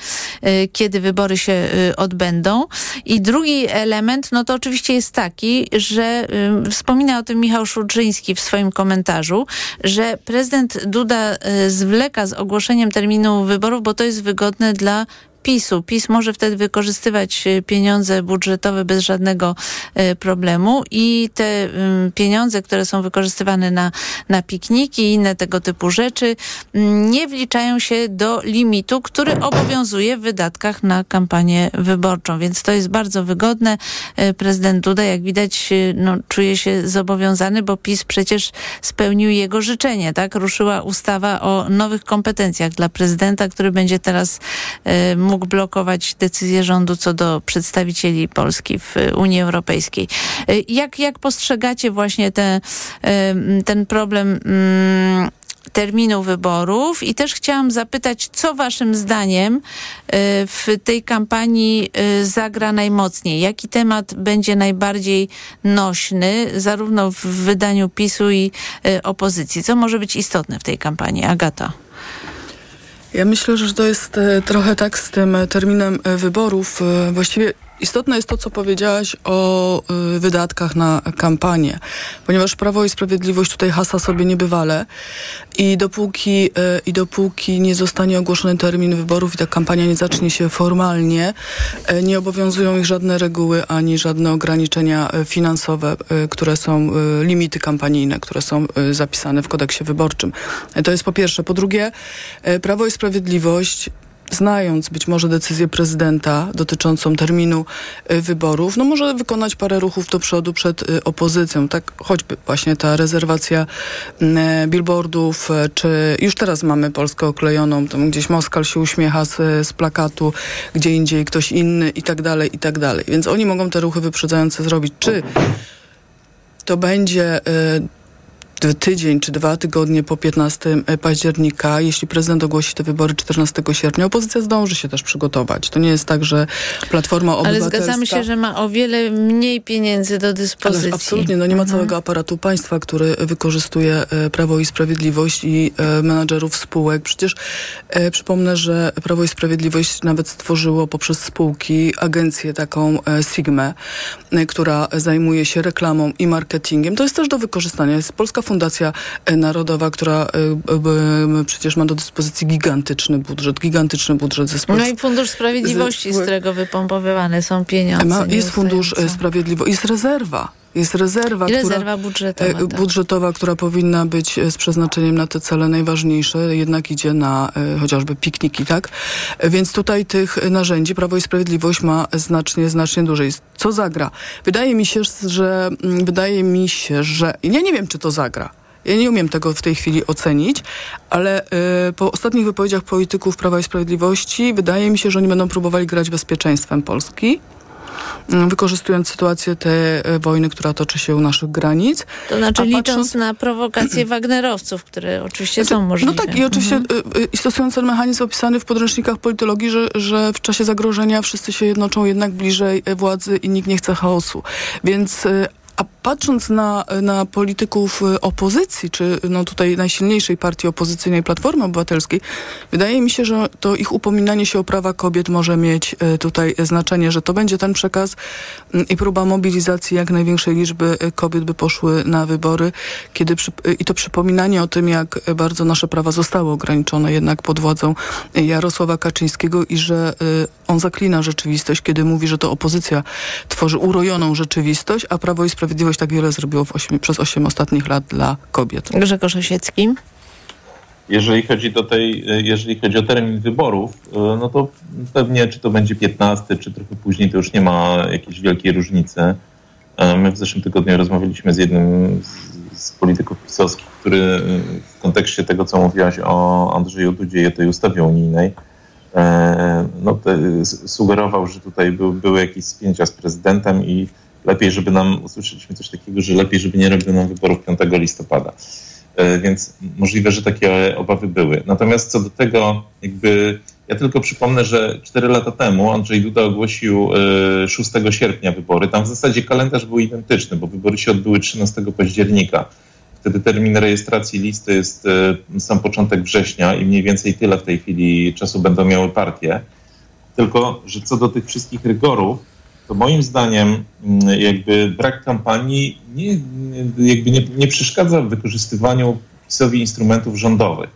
y, kiedy wybory się y, odbędą. I drugi element, no to oczywiście jest taki, że y, wspomina o tym Michał Szudrzyński w swoim komentarzu, że prezydent Duda zwleka z ogłoszeniem terminu wyborów, bo to jest wygodne dla PiSu. PiS może wtedy wykorzystywać e, pieniądze budżetowe bez żadnego e, problemu i te pieniądze, które są wykorzystywane na, na pikniki i inne tego typu rzeczy, nie wliczają się do limitu, który obowiązuje w wydatkach na kampanię wyborczą. Więc to jest bardzo wygodne. E, prezydent Duda, jak widać, no, czuje się zobowiązany, bo PiS przecież spełnił jego życzenie. Tak? Ruszyła ustawa o nowych kompetencjach dla prezydenta, który będzie teraz mógł blokować decyzje rządu co do przedstawicieli Polski w Unii Europejskiej. Jak, jak postrzegacie właśnie te, ten problem mm, terminu wyborów i też chciałam zapytać, co waszym zdaniem y, w tej kampanii y, zagra najmocniej? Jaki temat będzie najbardziej nośny, zarówno w wydaniu PiSu i y, opozycji? Co może być istotne w tej kampanii? Agata. Ja myślę, że to jest e, trochę tak z tym e, terminem e, wyborów. Właściwie Istotne jest to, co powiedziałaś o y, wydatkach na kampanię, ponieważ Prawo i Sprawiedliwość tutaj hasa sobie niebywale i dopóki, y, i dopóki nie zostanie ogłoszony termin wyborów i ta kampania nie zacznie się formalnie, y, nie obowiązują ich żadne reguły ani żadne ograniczenia finansowe, które są limity kampanijne, które są zapisane w kodeksie wyborczym. To jest po pierwsze. Po drugie, Prawo i Sprawiedliwość znając być może decyzję prezydenta dotyczącą terminu y, wyborów, no może wykonać parę ruchów do przodu przed y, opozycją. Tak choćby właśnie ta rezerwacja y, billboardów, y, czy już teraz mamy Polskę oklejoną, tam gdzieś Moskal się uśmiecha z, z plakatu, gdzie indziej ktoś inny i tak dalej, i tak dalej. Więc oni mogą te ruchy wyprzedzające zrobić. Czy to będzie y, tydzień czy dwa tygodnie po 15 października, jeśli prezydent ogłosi te wybory 14 sierpnia, opozycja zdąży się też przygotować. To nie jest tak, że Platforma Obywatelska... Ale zgadzamy się, że ma o wiele mniej pieniędzy do dyspozycji. Ale absolutnie, no nie ma całego aparatu państwa, który wykorzystuje e, Prawo i Sprawiedliwość i e, menadżerów spółek. Przecież e, przypomnę, że Prawo i Sprawiedliwość nawet stworzyło poprzez spółki agencję taką e, Sigmę, e, która zajmuje się reklamą i marketingiem. To jest też do wykorzystania. Jest Polska Fundacja Narodowa, która y, przecież ma do dyspozycji gigantyczny budżet, gigantyczny budżet ze No i Fundusz Sprawiedliwości, z którego wypompowywane są pieniądze. Ma, jest Fundusz Sprawiedliwości, jest rezerwa. Jest rezerwa, I która, rezerwa budżetowa, tak. budżetowa, która powinna być z przeznaczeniem na te cele najważniejsze, jednak idzie na y, chociażby pikniki, tak? Więc tutaj tych narzędzi Prawo i Sprawiedliwość ma znacznie, znacznie dłużej. Co zagra? Wydaje mi się, że wydaje mi się, że ja nie wiem, czy to zagra. Ja nie umiem tego w tej chwili ocenić, ale y, po ostatnich wypowiedziach polityków Prawa i Sprawiedliwości wydaje mi się, że oni będą próbowali grać bezpieczeństwem Polski wykorzystując sytuację tej wojny, która toczy się u naszych granic. To znaczy licząc patrząc... na prowokacje Wagnerowców, które oczywiście są możliwe. No tak i oczywiście mhm. i stosując ten mechanizm opisany w podręcznikach politologii, że, że w czasie zagrożenia wszyscy się jednoczą jednak bliżej władzy i nikt nie chce chaosu. Więc a patrząc na, na polityków opozycji, czy no tutaj najsilniejszej partii opozycyjnej Platformy Obywatelskiej, wydaje mi się, że to ich upominanie się o prawa kobiet może mieć tutaj znaczenie, że to będzie ten przekaz i próba mobilizacji jak największej liczby kobiet, by poszły na wybory, kiedy przy, i to przypominanie o tym, jak bardzo nasze prawa zostały ograniczone jednak pod władzą Jarosława Kaczyńskiego i że on zaklina rzeczywistość, kiedy mówi, że to opozycja tworzy urojoną rzeczywistość, a Prawo i Sprawiedliwość tak wiele zrobiło osiem, przez 8 ostatnich lat dla kobiet. Grzegorz Osiecki. Jeżeli chodzi, do tej, jeżeli chodzi o termin wyborów, no to pewnie czy to będzie 15, czy trochę później, to już nie ma jakiejś wielkiej różnicy. My w zeszłym tygodniu rozmawialiśmy z jednym z, z polityków pisowskich, który w kontekście tego, co mówiłaś o Andrzeju Dudzie i o tej ustawie unijnej, no, te, sugerował, że tutaj był, były jakieś spięcia z prezydentem i lepiej, żeby nam, usłyszeliśmy coś takiego, że lepiej, żeby nie robił nam wyborów 5 listopada. Więc możliwe, że takie obawy były. Natomiast co do tego, jakby ja tylko przypomnę, że 4 lata temu Andrzej Duda ogłosił 6 sierpnia wybory. Tam w zasadzie kalendarz był identyczny, bo wybory się odbyły 13 października. Wtedy termin rejestracji listy jest sam początek września i mniej więcej tyle w tej chwili czasu będą miały partie. Tylko, że co do tych wszystkich rygorów, to moim zdaniem jakby brak kampanii nie, jakby nie, nie przeszkadza w wykorzystywaniu PiSowi instrumentów rządowych.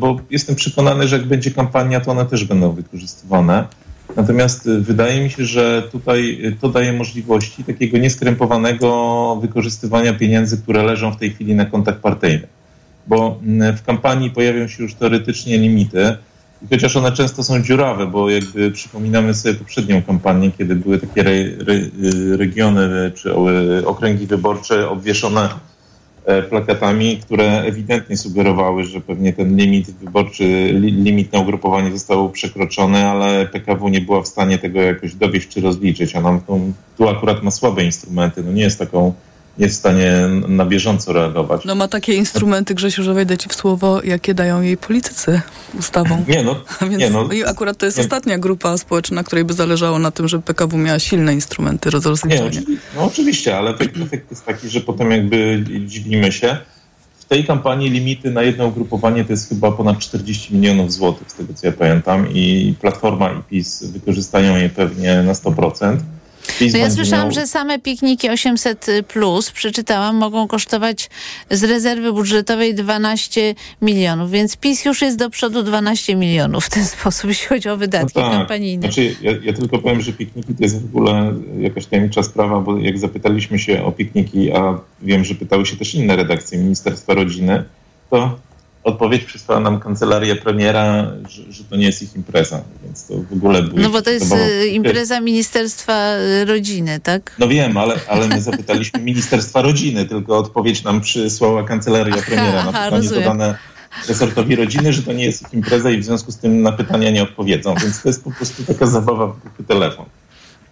Bo jestem przekonany, że jak będzie kampania, to one też będą wykorzystywane. Natomiast wydaje mi się, że tutaj to daje możliwości takiego nieskrępowanego wykorzystywania pieniędzy, które leżą w tej chwili na kontach partyjnych. Bo w kampanii pojawią się już teoretycznie limity, chociaż one często są dziurawe, bo jakby przypominamy sobie poprzednią kampanię, kiedy były takie re, re, regiony czy okręgi wyborcze obwieszone plakatami, które ewidentnie sugerowały, że pewnie ten limit wyborczy, limit na ugrupowanie został przekroczony, ale PKW nie była w stanie tego jakoś dowieść czy rozliczyć. Ona tu akurat ma słabe instrumenty, no nie jest taką jest w stanie na bieżąco reagować. No ma takie instrumenty, Grzesiu, że wejdę ci w słowo, jakie dają jej politycy ustawą. Nie no. <laughs> Więc nie, no I akurat to jest nie. ostatnia grupa społeczna, której by zależało na tym, żeby PKW miała silne instrumenty do rozliczenia. Nie, no oczywiście, ale efekt jest taki, że potem jakby dziwimy się. W tej kampanii limity na jedno ugrupowanie to jest chyba ponad 40 milionów złotych, z tego co ja pamiętam i Platforma i PiS wykorzystają je pewnie na 100%. No ja słyszałam, że same pikniki 800 plus, przeczytałam, mogą kosztować z rezerwy budżetowej 12 milionów, więc PiS już jest do przodu 12 milionów w ten <laughs> sposób, jeśli chodzi o wydatki no tak. kampanijne. Znaczy, ja, ja, tylko powiem, że pikniki to jest w ogóle jakaś tajemnicza sprawa, bo jak zapytaliśmy się o pikniki, a wiem, że pytały się też inne redakcje Ministerstwa Rodziny, to odpowiedź przysłała nam kancelaria premiera, że, że to nie jest ich impreza, więc to w ogóle było... No bo to jest y, impreza Ministerstwa y, Rodziny, tak? No wiem, ale, ale my zapytaliśmy <laughs> Ministerstwa Rodziny, tylko odpowiedź nam przysłała kancelaria premiera na aha, pytanie rozumiem. dodane resortowi rodziny, że to nie jest ich impreza i w związku z tym na pytania nie odpowiedzą, więc to jest po prostu taka zabawa w telefon.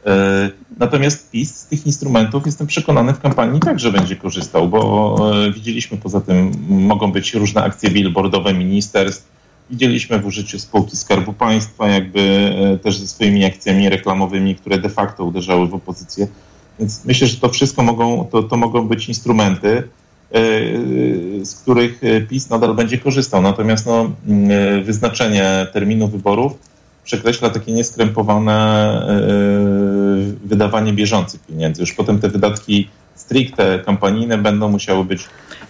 E, Natomiast PiS z tych instrumentów jestem przekonany w kampanii także będzie korzystał, bo e, widzieliśmy poza tym, mogą być różne akcje billboardowe ministerstw, widzieliśmy w użyciu spółki Skarbu Państwa, jakby e, też ze swoimi akcjami reklamowymi, które de facto uderzały w opozycję. Więc myślę, że to wszystko mogą, to, to mogą być instrumenty, z których PiS nadal będzie korzystał. Natomiast no, mm, wyznaczenie terminu wyborów przekreśla takie nieskrępowane e, wydawanie bieżących pieniędzy. Już potem te wydatki stricte kampanijne będą musiały być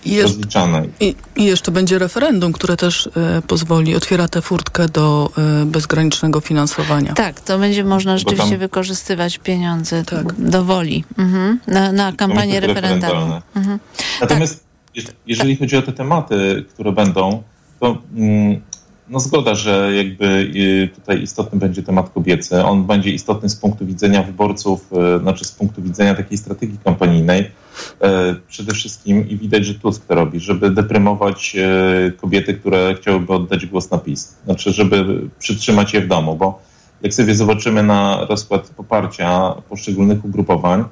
I jest- rozliczane. I, I jeszcze będzie referendum, które też e, pozwoli, otwiera tę furtkę do e, bezgranicznego finansowania. Tak, to będzie można rzeczywiście tam- wykorzystywać pieniądze do woli mhm. na, na kampanię referendalną. Mhm. Natomiast jeż- jeżeli chodzi o te tematy, które będą, to mm, no zgoda, że jakby y, tutaj istotny będzie temat kobiecy. On będzie istotny z punktu widzenia wyborców, y, znaczy z punktu widzenia takiej strategii kampanijnej. E, Przede wszystkim i widać, że Tusk to robi, żeby deprymować kobiety, które chciałyby oddać głos na PiS. Znaczy, żeby przytrzymać je w domu, bo jak sobie zobaczymy na rozkład poparcia poszczególnych ugrupowań,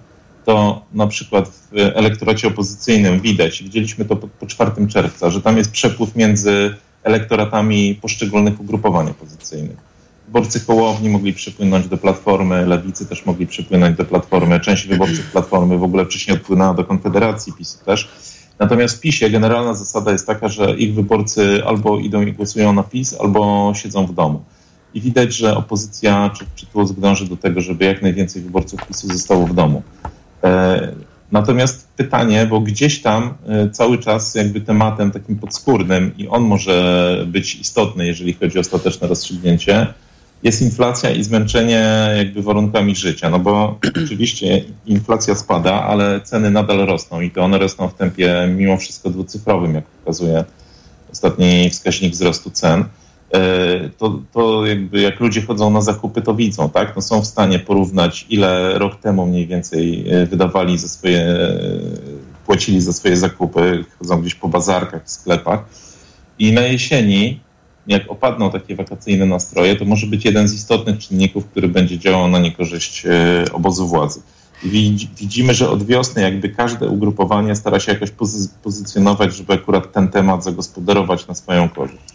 to na przykład w elektoracie opozycyjnym widać, widzieliśmy to po, po 4 czerwca, że tam jest przepływ między elektoratami poszczególnych ugrupowań opozycyjnych. Wyborcy Hołowni mogli przypłynąć do Platformy, Lewicy też mogli przypłynąć do Platformy, część wyborców Platformy w ogóle wcześniej odpłynęła do Konfederacji, PiSu też. Natomiast w PiSie generalna zasada jest taka, że ich wyborcy albo idą i głosują na PiS, albo siedzą w domu. I widać, że opozycja czy, czy Tusk dąży do tego, żeby jak najwięcej wyborców PiSu zostało w domu. Natomiast pytanie, bo gdzieś tam e, cały czas jakby tematem takim podskórnym i on może być istotny, jeżeli chodzi o ostateczne rozstrzygnięcie, jest inflacja i zmęczenie jakby warunkami życia. No bo <clears throat> oczywiście inflacja spada, ale ceny nadal rosną i to one rosną w tempie mimo wszystko dwucyfrowym, jak pokazuje ostatni wskaźnik wzrostu cen. E, To, to jakby jak ludzie chodzą na zakupy, to widzą, tak? No są w stanie porównać, ile rok temu mniej więcej e, wydawali za swoje, e, płacili za swoje zakupy, chodzą gdzieś po bazarkach, w sklepach. I na jesieni, jak opadną takie wakacyjne nastroje, to może być jeden z istotnych czynników, który będzie działał na niekorzyść obozu władzy. Widzimy, że od wiosny jakby każde ugrupowanie stara się jakoś pozy- pozycjonować, żeby akurat ten temat zagospodarować na swoją korzyść.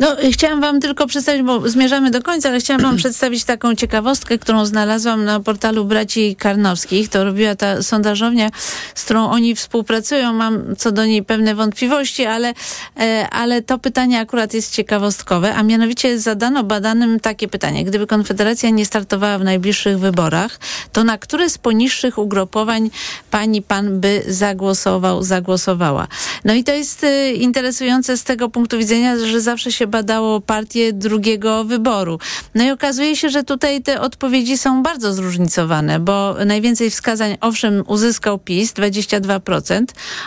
No, chciałam wam tylko przedstawić, bo zmierzamy do końca, ale chciałam wam <clears throat> przedstawić taką ciekawostkę, którą znalazłam na portalu Braci Karnowskich. To robiła ta sondażownia, z którą oni współpracują. Mam co do niej pewne wątpliwości, ale, e, ale to pytanie akurat jest ciekawostkowe, a mianowicie zadano badanym takie pytanie. Gdyby Konfederacja nie startowała w najbliższych wyborach, to na które z poniższych ugrupowań pani, pan by zagłosował, zagłosowała? No i to jest e, interesujące z tego punktu widzenia, że zawsze się badało partię drugiego wyboru. No i okazuje się, że tutaj te odpowiedzi są bardzo zróżnicowane, bo najwięcej wskazań owszem uzyskał PiS 22%,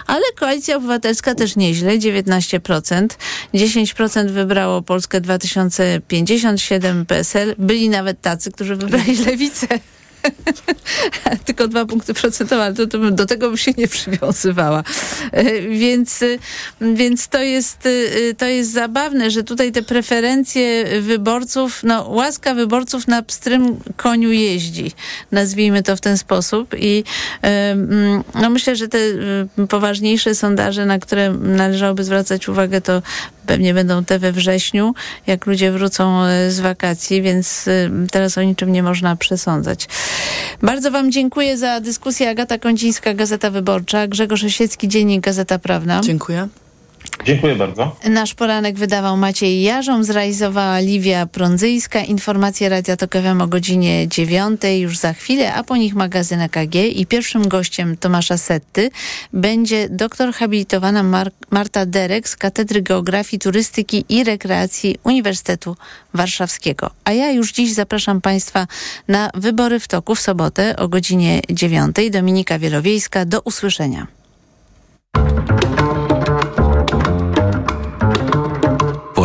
ale Koalicja Obywatelska też nieźle 19%, 10% wybrało Polskę 2057 PSL, byli nawet tacy, którzy wybrali <laughs> lewicę. <laughs> Tylko dwa punkty procentowe, ale to, to do tego bym się nie przywiązywała. E, Więc, y, więc to, jest, y, to jest zabawne, że tutaj te preferencje wyborców, no łaska wyborców na pstrym koniu jeździ. Nazwijmy to w ten sposób. I em, no myślę, że te y, poważniejsze sondaże, na które należałoby zwracać uwagę, to pewnie będą te we wrześniu, jak ludzie wrócą e, z wakacji, więc y, teraz o niczym nie można przesądzać. Bardzo Wam dziękuję za dyskusję. Agata Kącińska, Gazeta Wyborcza, Grzegorz Osiecki, Dziennik Gazeta Prawna. Dziękuję. Dziękuję bardzo. Nasz poranek wydawał Maciej Jarzą, zrealizowała Liwia Prądzyjska. Informacje Radia Tok FM o godzinie dziewiątej już za chwilę, a po nich magazyn EKG i pierwszym gościem Tomasza Setty będzie doktor habilitowana Mar- Marta Derek z Katedry Geografii, Turystyki i Rekreacji Uniwersytetu Warszawskiego. A ja już dziś zapraszam Państwa na wybory w toku w sobotę o godzinie dziewiątej. Dominika Wielowiejska, do usłyszenia.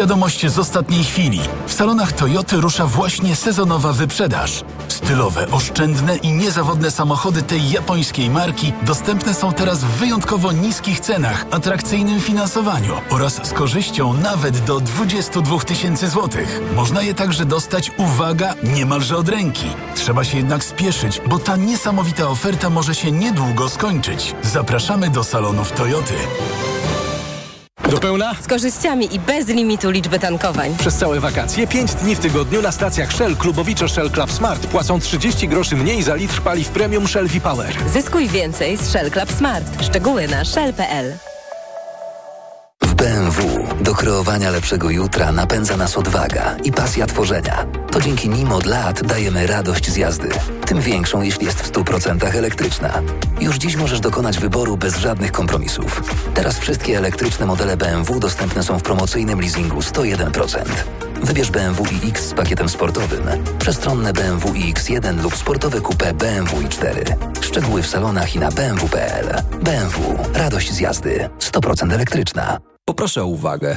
Wiadomość z ostatniej chwili. W salonach Toyoty rusza właśnie sezonowa wyprzedaż. Stylowe, oszczędne i niezawodne samochody tej japońskiej marki dostępne są teraz w wyjątkowo niskich cenach, atrakcyjnym finansowaniu oraz z korzyścią nawet do 22 tysięcy złotych. Można je także dostać, uwaga, niemalże od ręki. Trzeba się jednak spieszyć, bo ta niesamowita oferta może się niedługo skończyć. Zapraszamy do salonów Toyoty. Do pełna? Z korzyściami i bez limitu liczby tankowań. Przez całe wakacje 5 dni w tygodniu na stacjach Shell Klubowicze Shell Club Smart płacą 30 groszy mniej za litr paliw premium Shell V-Power. Zyskuj więcej z Shell Club Smart. Szczegóły na shell.pl. W BMW do kreowania lepszego jutra napędza nas odwaga i pasja tworzenia. Dzięki nim od lat dajemy radość z jazdy. Tym większą, jeśli jest w 100% elektryczna. Już dziś możesz dokonać wyboru bez żadnych kompromisów. Teraz wszystkie elektryczne modele BMW dostępne są w promocyjnym leasingu 101%. Wybierz BMW iX z pakietem sportowym, przestronne BMW iX1 lub sportowe coupe BMW i4. Szczegóły w salonach i na bmw.pl. BMW. Radość z jazdy. 100% elektryczna. Poproszę o uwagę.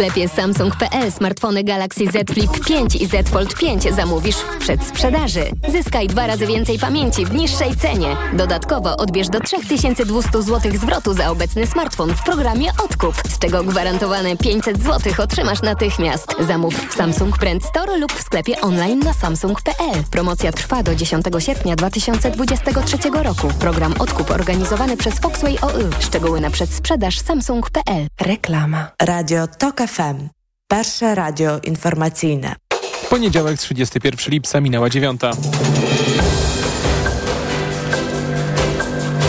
Sklepie Samsung.pl smartfony Galaxy Z Flip 5 i Z Fold 5 zamówisz w przedsprzedaży. Zyskaj dwa razy więcej pamięci w niższej cenie. Dodatkowo odbierz do 3200 zł zwrotu za obecny smartfon w programie Odkup, z czego gwarantowane 500 zł otrzymasz natychmiast. Zamów w Samsung Brand Store lub w sklepie online na samsung.pl. Promocja trwa do 10 sierpnia 2023 roku. Program Odkup organizowany przez Foxway OY. Szczegóły na przedsprzedaż samsung.pl. Reklama. Radio TOK FM. Pierwsze radio informacyjne. Poniedziałek 31 lipca minęła dziewiąta.